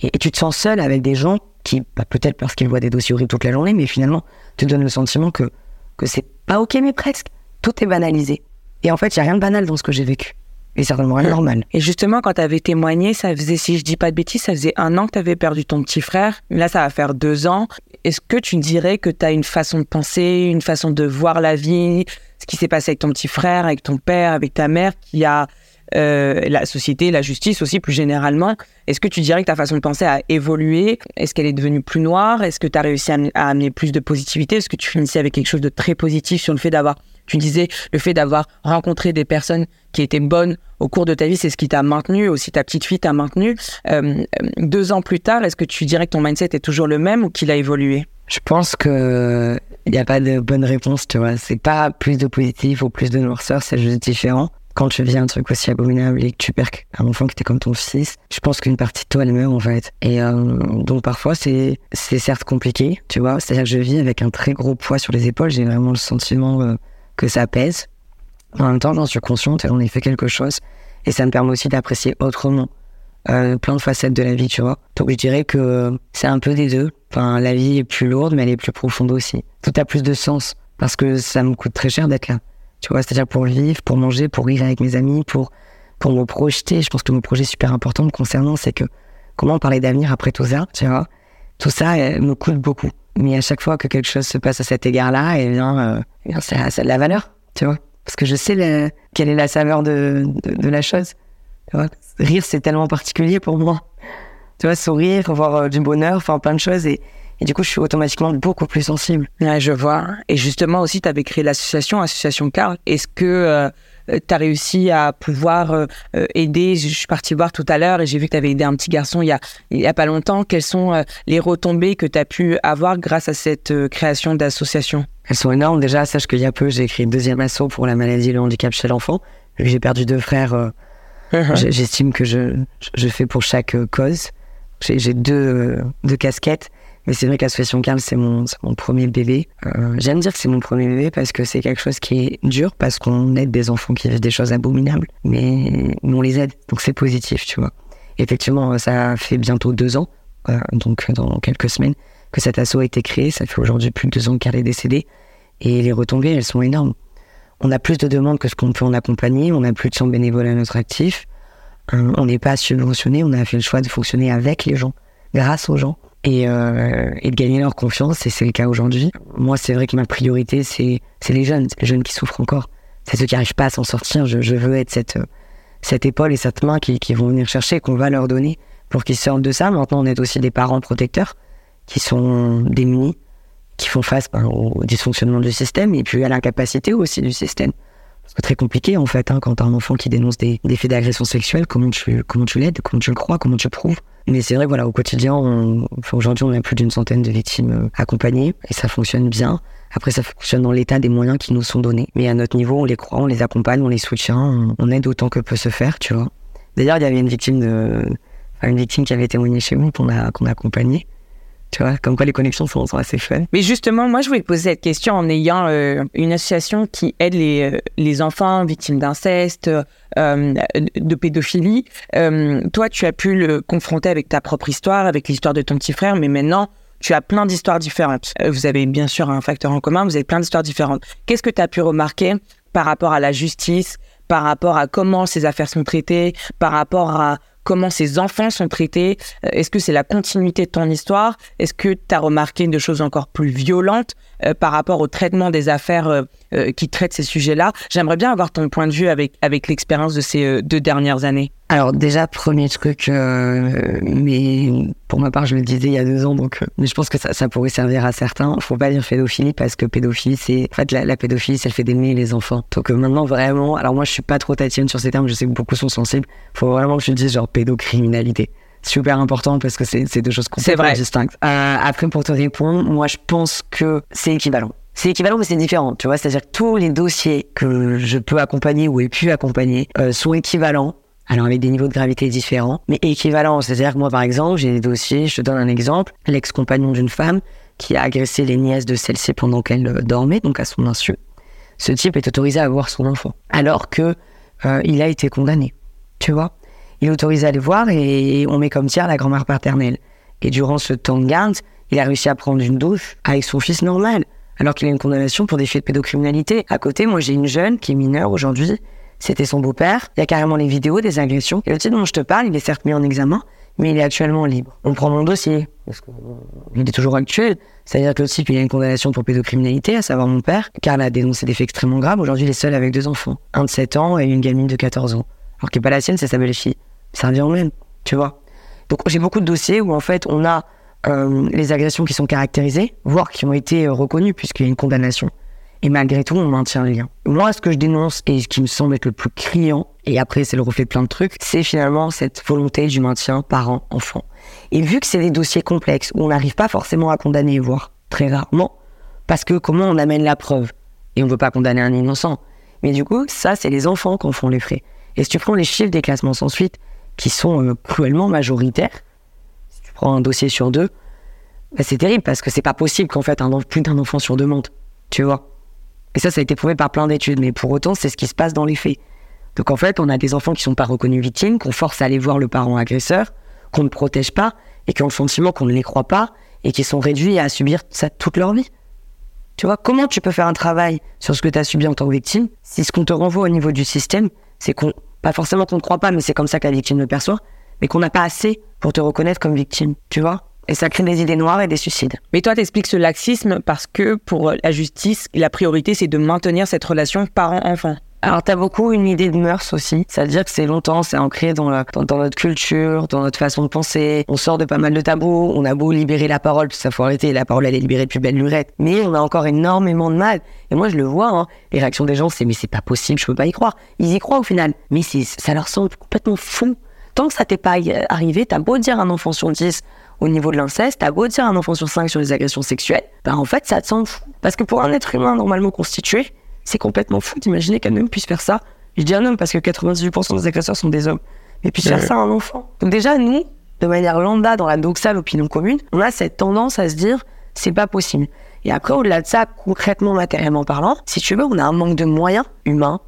Et, tu te sens seul avec des gens qui, bah, peut-être parce qu'ils voient des dossiers horribles toute la journée, mais finalement, te donnent le sentiment que, que c'est pas ok, mais presque. Tout est banalisé. Et en fait, il n'y a rien de banal dans ce que j'ai vécu. Et certainement rien normal. Et justement, quand tu avais témoigné, ça faisait, si je dis pas de bêtises, ça faisait un an que tu avais perdu ton petit frère. Là, ça va faire deux ans. Est-ce que tu dirais que tu as une façon de penser, une façon de voir la vie, ce qui s'est passé avec ton petit frère, avec ton père, avec ta mère, qui a euh, la société, la justice aussi plus généralement? Est-ce que tu dirais que ta façon de penser a évolué? Est-ce qu'elle est devenue plus noire? Est-ce que tu as réussi à, à, amener plus de positivité? Est-ce que tu finissais avec quelque chose de très positif sur le fait d'avoir tu disais le fait d'avoir rencontré des personnes qui étaient bonnes au cours de ta vie, c'est ce qui t'a maintenu, aussi ta petite fille t'a maintenu. Euh, deux ans plus tard, est-ce que tu dirais que ton mindset est toujours le même ou qu'il a évolué? Je pense que il n'y a pas de bonne réponse, tu vois. C'est pas plus de positif ou plus de noirceur, c'est juste différent. Quand tu vis un truc aussi abominable et que tu perds un enfant qui était comme ton fils, je pense qu'une partie de toi elle meurt en fait. Et euh, donc parfois c'est c'est certes compliqué, tu vois. C'est-à-dire que je vis avec un très gros poids sur les épaules. J'ai vraiment le sentiment euh, que ça pèse. En même temps, j'en suis consciente et y fait quelque chose. Et ça me permet aussi d'apprécier autrement euh, plein de facettes de la vie, tu vois. Donc je dirais que c'est un peu des deux. Enfin, la vie est plus lourde, mais elle est plus profonde aussi. Tout a plus de sens parce que ça me coûte très cher d'être là. Tu vois, c'est-à-dire pour vivre, pour manger, pour rire avec mes amis, pour, pour me projeter. Je pense que mon projet super important me concernant, c'est que comment parler d'avenir après tout ça, tu vois. Tout ça me coûte beaucoup. Mais à chaque fois que quelque chose se passe à cet égard-là, eh bien, euh, eh ça, a de la valeur, tu vois. Parce que je sais quelle est la saveur de, la chose. rire, c'est tellement particulier pour moi. Tu vois, sourire, voir euh, du bonheur, enfin plein de choses. Et, du coup, je suis automatiquement beaucoup plus sensible. Je vois. Et justement aussi, tu avais créé l'association, Association Carl. Est-ce que euh, tu as réussi à pouvoir euh, euh, aider Je suis partie voir tout à l'heure et j'ai vu que tu avais aidé un petit garçon il y a, il y a pas longtemps. Quelles sont euh, les retombées que tu as pu avoir grâce à cette euh, création d'association? Elles sont énormes. Déjà, sache qu'il y a peu, j'ai écrit une deuxième asso pour la maladie et le handicap chez l'enfant. J'ai perdu deux frères, euh, j'ai- j'estime que je, je fais pour chaque euh, cause. J'ai deux, euh, deux casquettes. Mais c'est vrai qu'Association Carl, c'est mon, premier bébé. Euh, J'aime dire que c'est mon premier bébé parce que c'est quelque chose qui est dur, parce qu'on aide des enfants qui vivent des choses abominables, mais on les aide, donc c'est positif, tu vois. Effectivement, ça fait bientôt deux ans, euh, donc dans quelques semaines, que cet assaut a été créé. Ça fait aujourd'hui plus de deux ans que Carl est décédé. Et les retombées, elles sont énormes. On a plus de demandes que ce qu'on peut en accompagner, on a plus de champs bénévoles à notre actif, Euh, on n'est pas subventionné, on a fait le choix de fonctionner avec les gens, grâce aux gens, et, euh, et de gagner leur confiance, et c'est le cas aujourd'hui. Moi, c'est vrai que ma priorité, c'est les jeunes, les jeunes qui souffrent encore, c'est ceux qui n'arrivent pas à s'en sortir. Je, veux être cette, épaule et cette main qui, vont venir chercher, qu'on va leur donner pour qu'ils sortent de ça. Maintenant, on est aussi des parents protecteurs qui sont démunis, qui font face ben, au dysfonctionnement du système et puis à l'incapacité aussi du système. C'est très compliqué en fait hein, quand t'as un enfant qui dénonce des, faits d'agression sexuelle, comment tu l'aides, comment tu le crois, comment tu le prouves. Mais c'est vrai voilà, au quotidien, on- aujourd'hui on a plus d'une centaine de victimes euh, accompagnées et ça fonctionne bien. Après ça fonctionne dans l'état des moyens qui nous sont donnés. Mais à notre niveau, on les croit, on les accompagne, on les soutient, on, aide autant que peut se faire, tu vois. D'ailleurs, il y avait une victime une victime qui avait témoigné chez nous qu'on a, qu'on a accompagnée. Tu vois, comme quoi les connexions sont, assez faibles. Mais justement, moi, je voulais te poser cette question en ayant euh, une association qui aide les, euh, les enfants victimes d'inceste, euh, de pédophilie. Toi, tu as pu le confronter avec ta propre histoire, avec l'histoire de ton petit frère, mais maintenant, tu as plein d'histoires différentes. Vous avez bien sûr un facteur en commun, vous avez plein d'histoires différentes. Qu'est-ce que tu as pu remarquer par rapport à la justice, par rapport à comment ces affaires sont traitées, par rapport à comment ces enfants sont traités. Euh, Est-ce que c'est la continuité de ton histoire? Est-ce que tu as remarqué de choses encore plus violentes euh, par rapport au traitement des affaires euh, qui traitent ces sujets-là J'aimerais bien avoir ton point de vue avec, avec l'expérience de ces euh, deux dernières années. Alors déjà, premier truc, euh, mais pour ma part, je le disais il y a deux ans, donc euh, mais je pense que ça, ça pourrait servir à certains. Faut pas dire pédophilie parce que pédophilie, c'est en fait la, la pédophilie, c'est le fait d'aimer les enfants. Donc maintenant vraiment, alors moi je suis pas trop tatillonne sur ces termes, je sais que beaucoup sont sensibles. Faut vraiment que je dise genre pédocriminalité. Super important parce que c'est deux choses complètement distinctes. Euh, après pour te répondre, moi je pense que c'est équivalent. C'est équivalent, mais c'est différent, tu vois. C'est-à-dire que tous les dossiers que je peux accompagner ou ai pu accompagner euh, sont équivalents alors avec des niveaux de gravité différents, mais équivalents. C'est-à-dire que moi, par exemple, j'ai des dossiers, je te donne un exemple, l'ex-compagnon d'une femme qui a agressé les nièces de celle-ci pendant qu'elle euh, dormait, donc à son insu. Ce type est autorisé à voir son enfant, alors que euh, il a été condamné. Tu vois Il est autorisé à les voir et on met comme tiers la grand-mère paternelle. Et durant ce temps de garde, il a réussi à prendre une douche avec son fils normal, alors qu'il a une condamnation pour des faits de pédocriminalité. À côté, moi, j'ai une jeune qui est mineure aujourd'hui, c'était son beau-père. Il y a carrément les vidéos des agressions. Et le type dont je te parle, il est certes mis en examen, mais il est actuellement libre. On prend mon dossier, parce que, euh, il est toujours actuel. C'est-à-dire que le type, il a une condamnation pour pédocriminalité, à savoir mon père, car a dénoncé des faits extrêmement graves. Aujourd'hui, il est seul avec deux enfants. Un de 7 ans et une gamine de 14 ans. Alors que pas la sienne, c'est sa belle-fille. Ça revient au même, tu vois. Donc j'ai beaucoup de dossiers où en fait on a euh, les agressions qui sont caractérisées, voire qui ont été euh, reconnues puisqu'il y a une condamnation. Et malgré tout, on maintient le lien. Moi, ce que je dénonce et ce qui me semble être le plus criant, et après c'est le reflet de plein de trucs, c'est finalement cette volonté du maintien parent-enfant. Et vu que c'est des dossiers complexes où on n'arrive pas forcément à condamner, voire très rarement, parce que comment on amène la preuve? Et on ne veut pas condamner un innocent. Mais du coup, ça, c'est les enfants qui en font les frais. Et si tu prends les chiffres des classements sans suite, qui sont euh, cruellement majoritaires, prends un dossier sur deux, bah, c'est terrible parce que c'est pas possible qu'en fait un, enfant sur deux mente. Tu vois Et ça, ça a été prouvé par plein d'études, mais pour autant, c'est ce qui se passe dans les faits. Donc en fait, on a des enfants qui sont pas reconnus victimes, qu'on force à aller voir le parent agresseur, qu'on ne protège pas, et qui ont le sentiment qu'on ne les croit pas, et qui sont réduits à subir ça toute leur vie. Tu vois, comment tu peux faire un travail sur ce que tu as subi en tant que victime si ce qu'on te renvoie au niveau du système, c'est qu'on, pas forcément qu'on ne croit pas, mais c'est comme ça que la victime le perçoit, mais qu'on n'a pas assez pour te reconnaître comme victime, tu vois Et ça crée des idées noires et des suicides. Mais toi, t'expliques ce laxisme parce que pour la justice, la priorité, c'est de maintenir cette relation parent-enfant. Alors, tu as beaucoup une idée de mœurs aussi. C'est-à-dire que c'est longtemps, c'est ancré dans, la, dans, notre culture, dans notre façon de penser. On sort de pas mal de tabous. On a beau libérer la parole, puis ça faut arrêter. La parole, elle est libérée plus belle lurette. Mais on a encore énormément de mal. Et moi, je le vois, hein. les réactions des gens, c'est mais c'est pas possible, je peux pas y croire. Ils y croient au final. Mais ça leur semble complètement fou. Tant que ça t'est pas arrivé, t'as beau dire un enfant sur 10 au niveau de l'inceste, t'as beau dire un enfant sur 5 sur les agressions sexuelles, ben en fait, ça te semble fou. Parce que pour un être humain normalement constitué, c'est complètement fou d'imaginer qu'un homme puisse faire ça. Je dis un homme parce que 98% des agresseurs sont des hommes. Mais puisse faire ça à un enfant. Donc déjà, nous, de manière lambda, dans la doxale opinion commune, on a cette tendance à se dire, c'est pas possible. Et après, au-delà de ça, concrètement, matériellement parlant, si tu veux, on a un manque de moyens humains,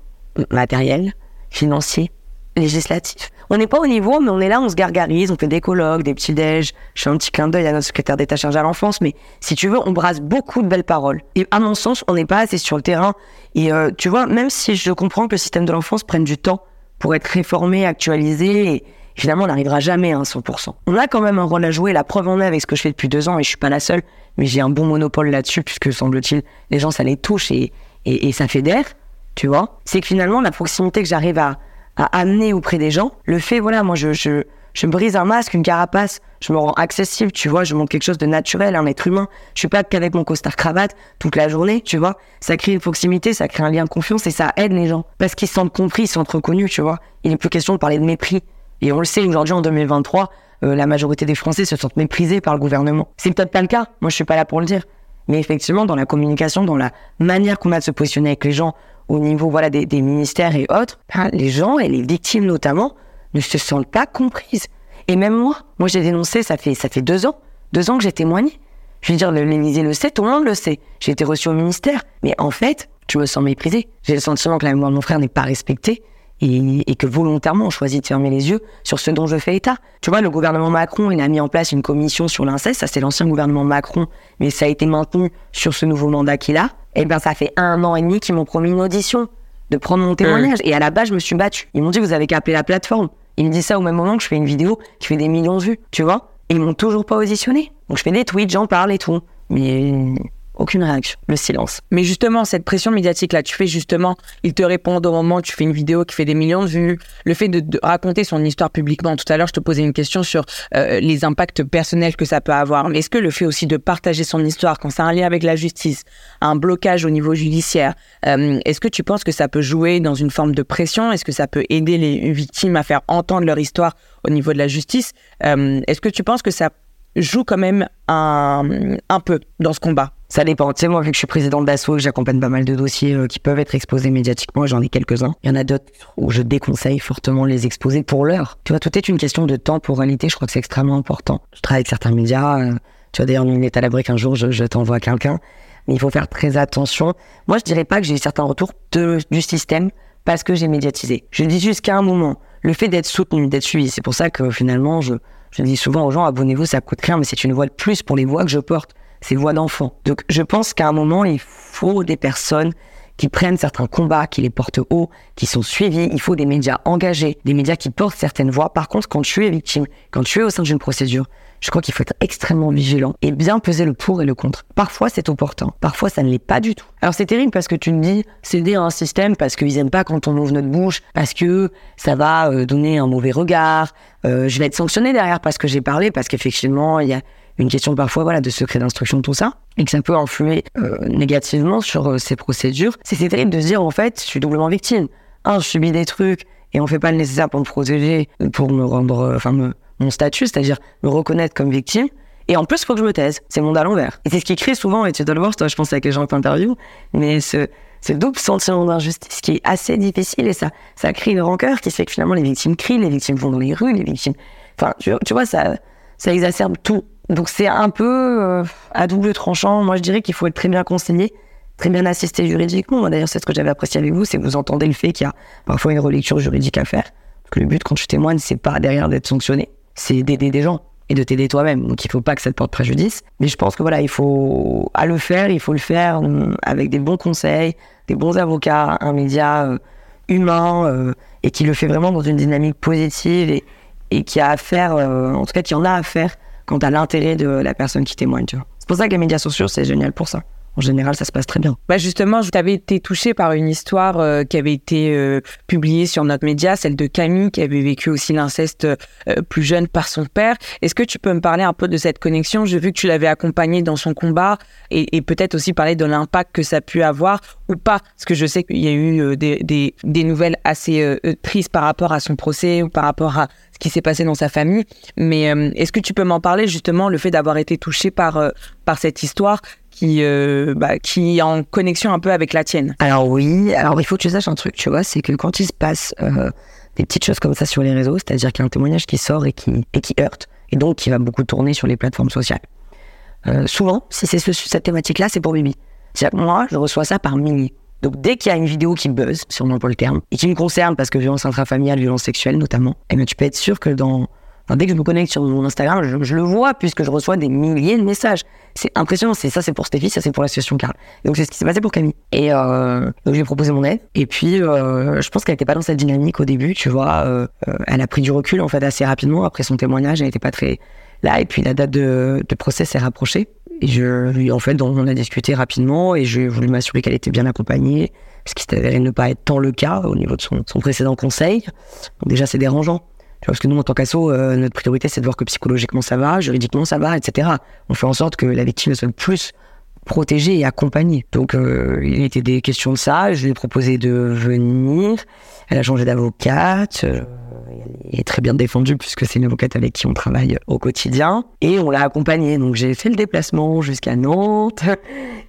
matériels, financiers, législatifs. On n'est pas au niveau, mais on est là, on se gargarise, on fait des colloques, des petits déj. Je fais un petit clin d'œil à notre secrétaire d'État chargé à l'enfance, mais si tu veux, on brasse beaucoup de belles paroles. Et à mon sens, on n'est pas assez sur le terrain. Et euh, tu vois, même si je comprends que le système de l'enfance prenne du temps pour être réformé, actualisé, et finalement, on n'arrivera jamais à 100%. On a quand même un rôle à jouer. La preuve en est avec ce que je fais depuis deux ans, et je suis pas la seule, mais j'ai un bon monopole là-dessus, puisque semble-t-il, les gens, ça les touche et, et, et ça fédère, tu vois. C'est que finalement, la proximité que j'arrive à, à amener auprès des gens. Le fait, voilà, moi, je, je, je brise un masque, une carapace, je me rends accessible, tu vois, je montre quelque chose de naturel, un être humain. Je suis pas qu'avec mon costard cravate toute la journée, tu vois. Ça crée une proximité, ça crée un lien de confiance et ça aide les gens. Parce qu'ils se sentent compris, ils se sentent reconnus, tu vois. Il n'est plus question de parler de mépris. Et on le sait, aujourd'hui, en 2023, euh, la majorité des Français se sentent méprisés par le gouvernement. C'est peut-être pas le cas, moi je suis pas là pour le dire. Mais effectivement, dans la communication, dans la manière qu'on a de se positionner avec les gens, au niveau voilà des, ministères et autres, ben, les gens et les victimes notamment ne se sentent pas comprises. Et même moi, moi j'ai dénoncé, ça fait ça fait deux ans, deux ans que j'ai témoigné. Je veux dire, l'Élysée le sait, tout le monde le sait. J'ai été reçu au ministère, mais en fait, je me sens méprisée. J'ai le sentiment que la mémoire de mon frère n'est pas respectée et, que volontairement on choisit de fermer les yeux sur ce dont je fais état. Tu vois, le gouvernement Macron, il a mis en place une commission sur l'inceste, ça c'est l'ancien gouvernement Macron, mais ça a été maintenu sur ce nouveau mandat qu'il a. Eh bien ça fait un an et demi qu'ils m'ont promis une audition, de prendre mon témoignage. Et à la base, je me suis battue. Ils m'ont dit, vous avez qu'à appeler la plateforme. Ils me disent ça au même moment que je fais une vidéo qui fait des millions de vues, tu vois. Et ils m'ont toujours pas auditionné. Donc je fais des tweets, j'en parle et tout. Mais aucune réaction, le silence. Mais justement, cette pression médiatique là, tu fais justement, ils te répondent au moment où tu fais une vidéo qui fait des millions de vues, le fait de, raconter son histoire publiquement. Tout à l'heure, je te posais une question sur euh, les impacts personnels que ça peut avoir. Mais est-ce que le fait aussi de partager son histoire, quand c'est un lien avec la justice, un blocage au niveau judiciaire, euh, est-ce que tu penses que ça peut jouer dans une forme de pression? Est-ce que ça peut aider les victimes à faire entendre leur histoire au niveau de la justice? Euh, Est-ce que tu penses que ça joue quand même un peu dans ce combat? Ça dépend. Tu sais, moi, vu que je suis président d'assaut, j'accompagne pas mal de dossiers euh, qui peuvent être exposés médiatiquement, j'en ai quelques-uns. Il y en a d'autres où je déconseille fortement les exposer pour l'heure. Tu vois, tout est une question de temporalité. Je crois que c'est extrêmement important. Je travaille avec certains médias. Euh, tu vois, d'ailleurs, il est à l'abri qu'un jour, je, t'envoie quelqu'un. Mais il faut faire très attention. Moi, je dirais pas que j'ai eu certains retours du système parce que j'ai médiatisé. Je dis juste qu'à un moment, le fait d'être soutenu, d'être suivi, c'est pour ça que finalement, je dis souvent aux gens, abonnez-vous, ça coûte rien, mais c'est une voix de plus pour les voix que je porte ces voix d'enfants. Donc je pense qu'à un moment, il faut des personnes qui prennent certains combats, qui les portent haut, qui sont suivis. Il faut des médias engagés, des médias qui portent certaines voix. Par contre, quand tu es victime, quand tu es au sein d'une procédure, je crois qu'il faut être extrêmement vigilant et bien peser le pour et le contre. Parfois, c'est opportun. Parfois, ça ne l'est pas du tout. Alors, c'est terrible parce que tu me dis céder à un système parce qu'ils aiment pas quand on ouvre notre bouche, parce que ça va euh, donner un mauvais regard. Euh, je vais être sanctionné derrière parce que j'ai parlé, parce qu'effectivement, il y a une question parfois voilà de secret d'instruction tout ça et que ça peut influer euh, négativement sur euh, ces procédures c'est terrible de dire en fait je suis doublement victime un je subis des trucs et on fait pas le nécessaire pour me protéger pour me rendre euh, enfin mon statut c'est-à-dire me reconnaître comme victime et en plus, il faut que je me taise. C'est mon à l'envers. Et c'est ce qui crée souvent, et tu dois le voir, toi, je pense avec les gens que interview, mais ce, ce double sentiment d'injustice qui est assez difficile et ça, ça crée une rancœur qui fait que finalement les victimes crient, les victimes vont dans les rues, les victimes. Enfin, tu, tu vois, ça, ça exacerbe tout. Donc c'est un peu euh, à double tranchant. Moi, je dirais qu'il faut être très bien conseillé, très bien assisté juridiquement. D'ailleurs, c'est ce que j'avais apprécié avec vous, c'est que vous entendez le fait qu'il y a parfois une relecture juridique à faire. Parce que le but, quand tu témoignes, c'est pas derrière d'être sanctionné, c'est d'aider des gens et de t'aider toi-même. Donc il faut pas que ça te porte préjudice. Mais je pense que voilà, il faut à le faire, il faut le faire euh, avec des bons conseils, des bons avocats, un média euh, humain et qui le fait vraiment dans une dynamique positive et, et qui a à faire, en tout cas qui en a à faire quant à l'intérêt de la personne qui témoigne. C'est pour ça que les médias sociaux, c'est génial pour ça. En général, ça se passe très bien. Bah justement, tu avais été touché par une histoire euh, qui avait été euh, publiée sur notre média, celle de Camille, qui avait vécu aussi l'inceste euh, plus jeune par son père. Est-ce que tu peux me parler un peu de cette connexion? J'ai vu que tu l'avais accompagnée dans son combat et, peut-être aussi parler de l'impact que ça a pu avoir ou pas. Parce que je sais qu'il y a eu des, des, nouvelles assez tristes par rapport à son procès ou par rapport à ce qui s'est passé dans sa famille. Mais est-ce que tu peux m'en parler justement, le fait d'avoir été touché par, par cette histoire? Qui, euh, bah, qui est en connexion un peu avec la tienne. Alors oui, alors il faut que tu saches un truc, tu vois, c'est que quand il se passe euh, des petites choses comme ça sur les réseaux, c'est-à-dire qu'il y a un témoignage qui sort et qui, et qui heurte, et donc qui va beaucoup tourner sur les plateformes sociales. Euh, souvent, si c'est ce, cette thématique-là, c'est pour Bibi. C'est-à-dire que moi, je reçois ça par milliers. Donc dès qu'il y a une vidéo qui buzz, si on emploie le terme, et qui me concerne parce que violence intrafamiliale, violence sexuelle notamment, eh bien, tu peux être sûr que dans dès que je me connecte sur mon Instagram, je, le vois puisque je reçois des milliers de messages. C'est impressionnant. C'est ça, c'est pour Stéphie, ça c'est pour l'association Carl. Donc c'est ce qui s'est passé pour Camille. Et euh, donc j'ai proposé mon aide. Et puis euh, je pense qu'elle n'était pas dans cette dynamique au début, tu vois. Euh, euh, elle a pris du recul en fait assez rapidement après son témoignage. Elle n'était pas très là. Et puis la date de, de procès s'est rapprochée. Et je, en fait, on a discuté rapidement et j'ai voulu m'assurer qu'elle était bien accompagnée, ce qui s'est avéré ne pas être tant le cas au niveau de son, son précédent conseil. Donc déjà, c'est dérangeant parce que nous, en tant qu'asso, euh, notre priorité, c'est de voir que psychologiquement ça va, juridiquement ça va, etc. On fait en sorte que la victime soit plus protégée et accompagnée. Donc, euh, il était des questions de ça. Je lui ai proposé de venir. Elle a changé d'avocate. Euh, elle est très bien défendue puisque c'est une avocate avec qui on travaille au quotidien. Et on l'a accompagnée. Donc, j'ai fait le déplacement jusqu'à Nantes.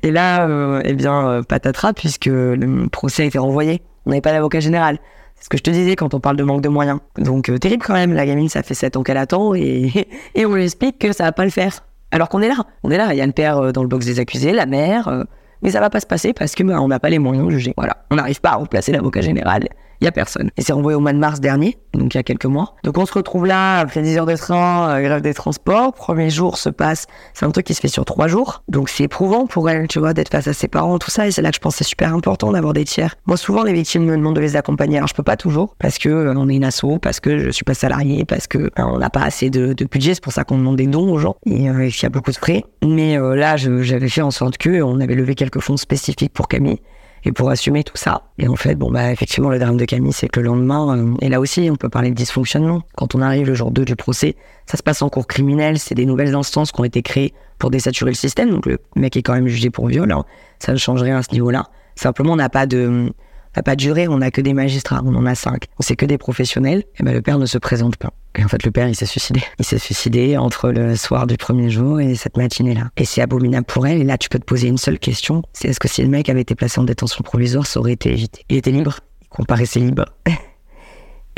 Et là, eh bien, patatras, puisque le procès a été renvoyé. On n'avait pas d'avocat général. Ce que je te disais quand on parle de manque de moyens. Donc, euh, terrible quand même. La gamine, ça fait 7 ans qu'elle attend et, *laughs* et on lui explique que ça va pas le faire. Alors qu'on est là. On est là. Il y a le père euh, dans le box des accusés, la mère. Euh, mais ça va pas se passer parce que bah, on n'a pas les moyens de juger. Voilà. On n'arrive pas à remplacer l'avocat général il y a personne. Et c'est renvoyé au mois de mars dernier, donc il y a quelques mois. Donc on se retrouve là, après 10 heures de train, euh, grève des transports. Premier jour se passe, c'est un truc qui se fait sur trois jours. Donc c'est éprouvant pour elle, tu vois, d'être face à ses parents, tout ça. Et c'est là que je pense que c'est super important d'avoir des tiers. Moi, souvent, les victimes me demandent de les accompagner. Alors je peux pas toujours, parce que euh, on est une asso, parce que je suis pas salarié, parce que euh, on n'a pas assez de, de budget. C'est pour ça qu'on demande des dons aux gens. Et il y a beaucoup de frais. Mais là, j'avais fait en sorte que on avait levé quelques fonds spécifiques pour Camille et pour assumer tout ça. Et en fait, bon, bah, effectivement, le drame de Camille, c'est que le lendemain, euh, et là aussi, on peut parler de dysfonctionnement. Quand on arrive le jour 2 du procès, ça se passe en cours criminel, c'est des nouvelles instances qui ont été créées pour désaturer le système. Donc, le mec est quand même jugé pour viol. Hein. Ça ne change rien à ce niveau-là. Simplement, on n'a pas de, n'a pas de juré, on n'a que des magistrats, on en a cinq. On sait que des professionnels. Et ben, le père ne se présente pas. Et en fait, le père, il s'est suicidé. Il s'est suicidé entre le soir du premier jour et cette matinée-là. Et c'est abominable pour elle. Et là, tu peux te poser une seule question. C'est est-ce que si le mec avait été placé en détention provisoire, ça aurait été évité? Il était libre. Il comparaissait libre. *laughs*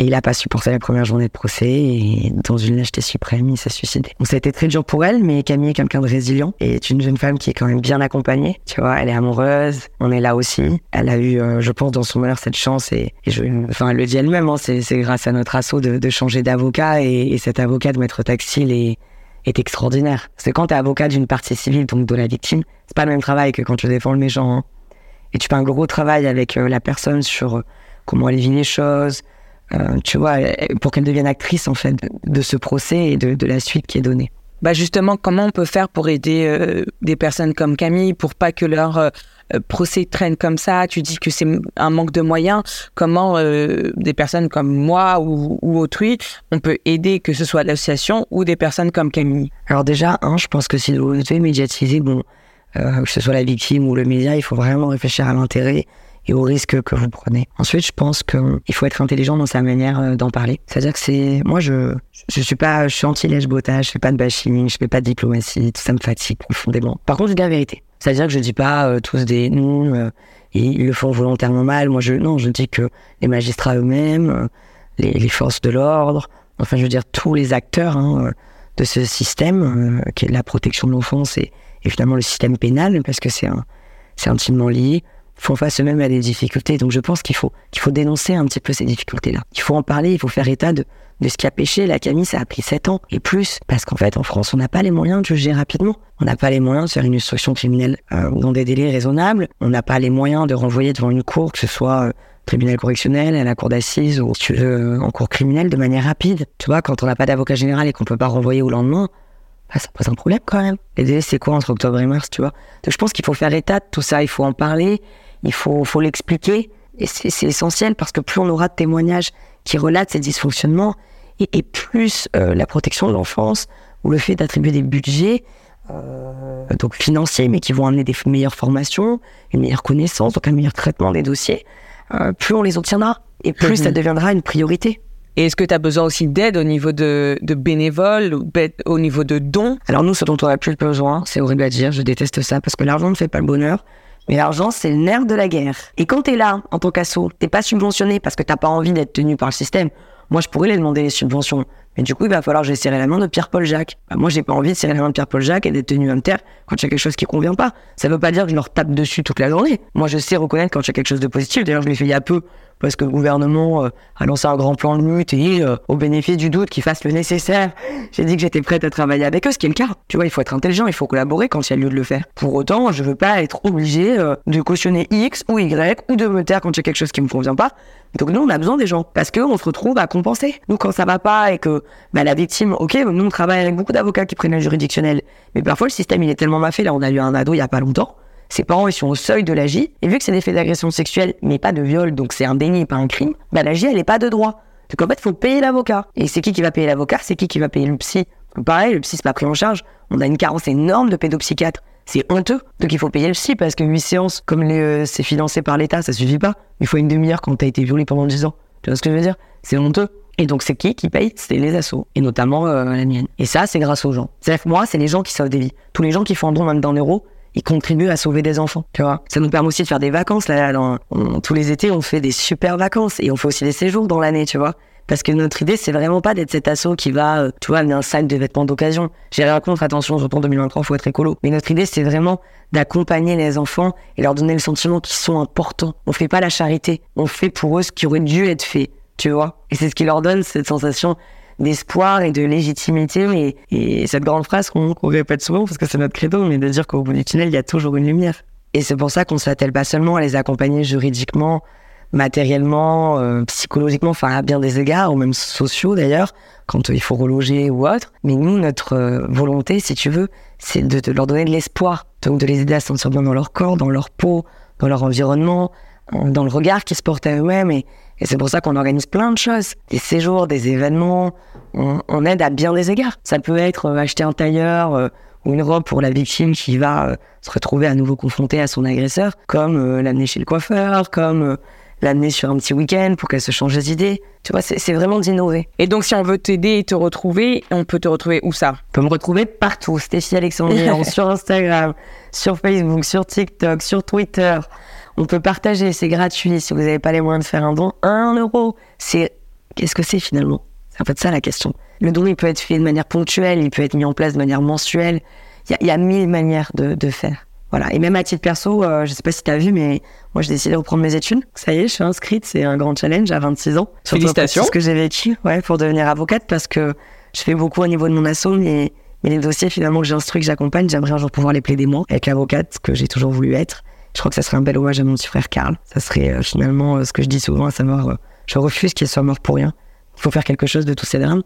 Et il a pas supporté la première journée de procès et dans une lâcheté suprême, il s'est suicidé. Donc ça a été très dur pour elle, mais Camille est quelqu'un de résilient et est une jeune femme qui est quand même bien accompagnée. Tu vois, elle est amoureuse, on est là aussi. Elle a eu, euh, je pense, dans son malheur cette chance et, je, enfin, elle le dit elle-même, hein, c'est, grâce à notre assaut de, changer d'avocat et, et, cet avocat de Maître Taxil est, est extraordinaire. Parce que quand t'es avocat d'une partie civile, donc de la victime, c'est pas le même travail que quand tu défends le méchant. Hein. Et tu fais un gros travail avec euh, la personne sur euh, comment elle vit les choses, euh, tu vois, pour qu'elle devienne actrice en fait de, ce procès et de, la suite qui est donnée. Bah justement, comment on peut faire pour aider euh, des personnes comme Camille pour pas que leur euh, procès traîne comme ça? Tu dis que c'est un manque de moyens. Comment des personnes comme moi ou, autrui, on peut aider que ce soit l'association ou des personnes comme Camille? Alors déjà, hein, je pense que si vous devez médiatiser, bon, que ce soit la victime ou le média, il faut vraiment réfléchir à l'intérêt et au risque que vous prenez. Ensuite, je pense qu'il faut être intelligent dans sa manière euh, d'en parler. C'est-à-dire que c'est, moi, je, je suis pas, je suis anti-lèche-botage, je fais pas de bashing, je fais pas de diplomatie, tout ça me fatigue profondément. Par contre, je dis la vérité. C'est-à-dire que je dis pas euh, tous des noms, euh, ils le font volontairement mal. Moi, je, non, je dis que les magistrats eux-mêmes, les, les, forces de l'ordre, enfin, je veux dire, tous les acteurs hein, de ce système, qui est la protection de l'enfance et, et finalement le système pénal, parce que c'est un, c'est intimement lié, font face eux-mêmes à des difficultés. Donc je pense qu'il faut, qu'il faut dénoncer un petit peu ces difficultés-là. Il faut en parler, il faut faire état de, de ce qui a péché. La Camille, ça a pris 7 ans et plus. Parce qu'en fait, en France, on n'a pas les moyens de juger rapidement. On n'a pas les moyens de faire une instruction criminelle euh, dans des délais raisonnables. On n'a pas les moyens de renvoyer devant une cour, que ce soit euh, tribunal correctionnel, à la cour d'assises ou veux, en cour criminelle de manière rapide. Tu vois, quand on n'a pas d'avocat général et qu'on peut pas renvoyer au lendemain, ah, ça pose un problème quand même. Les délais, c'est quoi entre octobre et mars, tu vois? Donc, je pense qu'il faut faire état de tout ça, il faut en parler, il faut, faut l'expliquer. Et c'est essentiel parce que plus on aura de témoignages qui relatent ces dysfonctionnements, et, et plus euh, la protection de l'enfance ou le fait d'attribuer des budgets euh, donc financiers, mais qui vont amener des meilleures formations, une meilleure connaissance, donc un meilleur traitement des dossiers, euh, plus on les obtiendra et plus ça deviendra une priorité. Et est-ce que tu as besoin aussi d'aide au niveau de, de bénévoles, ou au niveau de dons? Alors nous, ce dont on a plus besoin, c'est horrible à dire, je déteste ça, parce que l'argent ne fait pas le bonheur. Mais l'argent, c'est le nerf de la guerre. Et quand t'es là, en tant qu'asso, t'es pas subventionné parce que t'as pas envie d'être tenu par le système. Moi, je pourrais les demander les subventions. Mais du coup, il va falloir que la main de Pierre-Paul Jacques. Bah, moi, j'ai pas envie de serrer la main de Pierre-Paul Jacques et d'être tenu à me taire quand il y a quelque chose qui convient pas. Ça veut pas dire que je leur tape dessus toute la journée. Moi, je sais reconnaître quand il y a quelque chose de positif. D'ailleurs, je l'ai fait il y a peu parce que le gouvernement euh, a lancé un grand plan de lutte et euh, au bénéfice du doute qu'ils fassent le nécessaire, j'ai dit que j'étais prête à travailler avec eux, ce qui est le cas. Tu vois, il faut être intelligent, il faut collaborer quand il y a lieu de le faire. Pour autant, je veux pas être obligé euh, de cautionner X ou Y ou de me taire quand il y a quelque chose qui me convient pas. Donc nous, on a besoin des gens parce qu'on se retrouve à compenser. Nous, quand ça va pas et que bah, la victime, ok, nous on travaille avec beaucoup d'avocats qui prennent la juridictionnelle, mais parfois le système il est tellement mal fait. Là, on a eu un ado il y a pas longtemps ses parents ils sont au seuil de l'AGI, et vu que c'est des faits d'agression sexuelle, mais pas de viol, donc c'est un déni, pas un crime, bah l'AGI elle est pas de droit. Donc en fait, il faut payer l'avocat. Et c'est qui qui va payer l'avocat? C'est qui qui va payer le psy? Pareil, le psy c'est pas pris en charge. On a une carence énorme de pédopsychiatres. C'est honteux. Donc il faut payer le psy parce que 8 séances, comme euh, c'est financé par l'État, ça suffit pas. Il faut une demi-heure quand t'as été violé pendant 10 ans. Tu vois ce que je veux dire? C'est honteux. Et donc c'est qui qui paye? C'est les assos, et notamment euh, la mienne. Et ça, c'est grâce aux gens. Que moi, c'est les gens qui sauvent des vies. Tous les gens qui font un don même d'un euro, ils contribuent à sauver des enfants, tu vois. Ça nous permet aussi de faire des vacances, là, dans, tous les étés, on fait des super vacances, et on fait aussi des séjours dans l'année, tu vois. Parce que notre idée, c'est vraiment pas d'être cet assaut qui va, euh, tu vois, amener un sac de vêtements d'occasion. J'ai rien contre, attention, surtout en 2023, faut être écolo. Mais notre idée, c'est vraiment d'accompagner les enfants et leur donner le sentiment qu'ils sont importants. On fait pas la charité. On fait pour eux ce qui aurait dû être fait, tu vois. Et c'est ce qui leur donne cette sensation d'espoir et de légitimité. Et, cette grande phrase qu'on répète souvent, parce que c'est notre credo, mais de dire qu'au bout du tunnel, il y a toujours une lumière. Et c'est pour ça qu'on s'attelle pas seulement à les accompagner juridiquement, matériellement, euh, psychologiquement, enfin à bien des égards, ou même sociaux d'ailleurs, quand il faut reloger ou autre. Mais nous, notre euh, volonté, si tu veux, c'est de, leur donner de l'espoir, donc de les aider à se sentir bien dans leur corps, dans leur peau, dans leur environnement, dans le regard qu'ils se portent à eux-mêmes et c'est pour ça qu'on organise plein de choses, des séjours, des événements. On, aide à bien des égards. Ça peut être euh, acheter un tailleur euh, ou une robe pour la victime qui va euh, se retrouver à nouveau confrontée à son agresseur, comme l'amener chez le coiffeur, comme l'amener sur un petit week-end pour qu'elle se change des idées. Tu vois, c'est vraiment d'innover. Et donc, si on veut t'aider et te retrouver, on peut te retrouver où ça? On peut me retrouver partout. Stéphie Alexandrian, *laughs* sur Instagram, sur Facebook, sur TikTok, sur Twitter. On peut partager, c'est gratuit. Si vous n'avez pas les moyens de faire un don, un euro, c'est qu'est-ce que c'est finalement? C'est en fait ça la question. Le don, il peut être fait de manière ponctuelle, il peut être mis en place de manière mensuelle. Il y, a mille manières de, faire. Voilà. Et même à titre perso, euh, je sais pas si tu as vu, mais moi j'ai décidé de reprendre mes études. Ça y est, je suis inscrite. C'est un grand challenge à 26 ans. Félicitations. C'est ce que j'ai vécu, ouais, pour devenir avocate parce que je fais beaucoup au niveau de mon asso, mais, mais les dossiers finalement que j'instruis, que j'accompagne, j'aimerais un jour pouvoir les plaider moi avec l'avocate que j'ai toujours voulu être. Je crois que ça serait un bel hommage à mon petit frère Karl. Ça serait euh, finalement euh, ce que je dis souvent, à savoir, euh, je refuse qu'il soit mort pour rien. Il faut faire quelque chose de tous ces drames.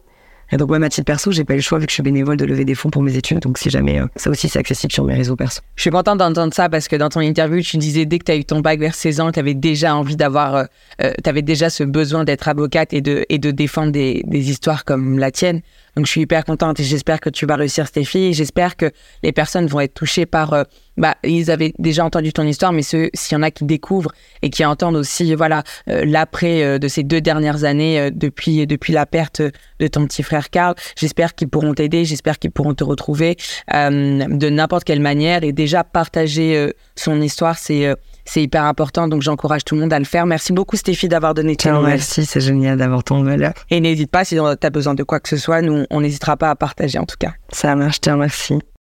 Et donc, moi, ma petite perso, j'ai pas eu le choix, vu que je suis bénévole, de lever des fonds pour mes études. Donc, si jamais, ça aussi, c'est accessible sur mes réseaux perso. Je suis contente d'entendre ça parce que dans ton interview, tu disais dès que tu as eu ton bac vers 16 ans, tu avais déjà envie d'avoir, tu avais déjà ce besoin d'être avocate et de, défendre des histoires comme la tienne. Donc je suis hyper contente et j'espère que tu vas réussir Stéphie. J'espère que les personnes vont être touchées par... Euh, bah, ils avaient déjà entendu ton histoire, mais s'il y en a qui découvrent et qui entendent aussi voilà euh, l'après euh, de ces deux dernières années depuis, depuis la perte de ton petit frère Karl, j'espère qu'ils pourront t'aider, j'espère qu'ils pourront te retrouver de n'importe quelle manière et déjà partager son histoire, c'est c'est hyper important, donc j'encourage tout le monde à le faire. Merci beaucoup Stéphie d'avoir donné ton Merci, c'est génial d'avoir ton valeur. Et n'hésite pas, si tu as besoin de quoi que ce soit, nous, on n'hésitera pas à partager en tout cas. Ça marche, je te remercie.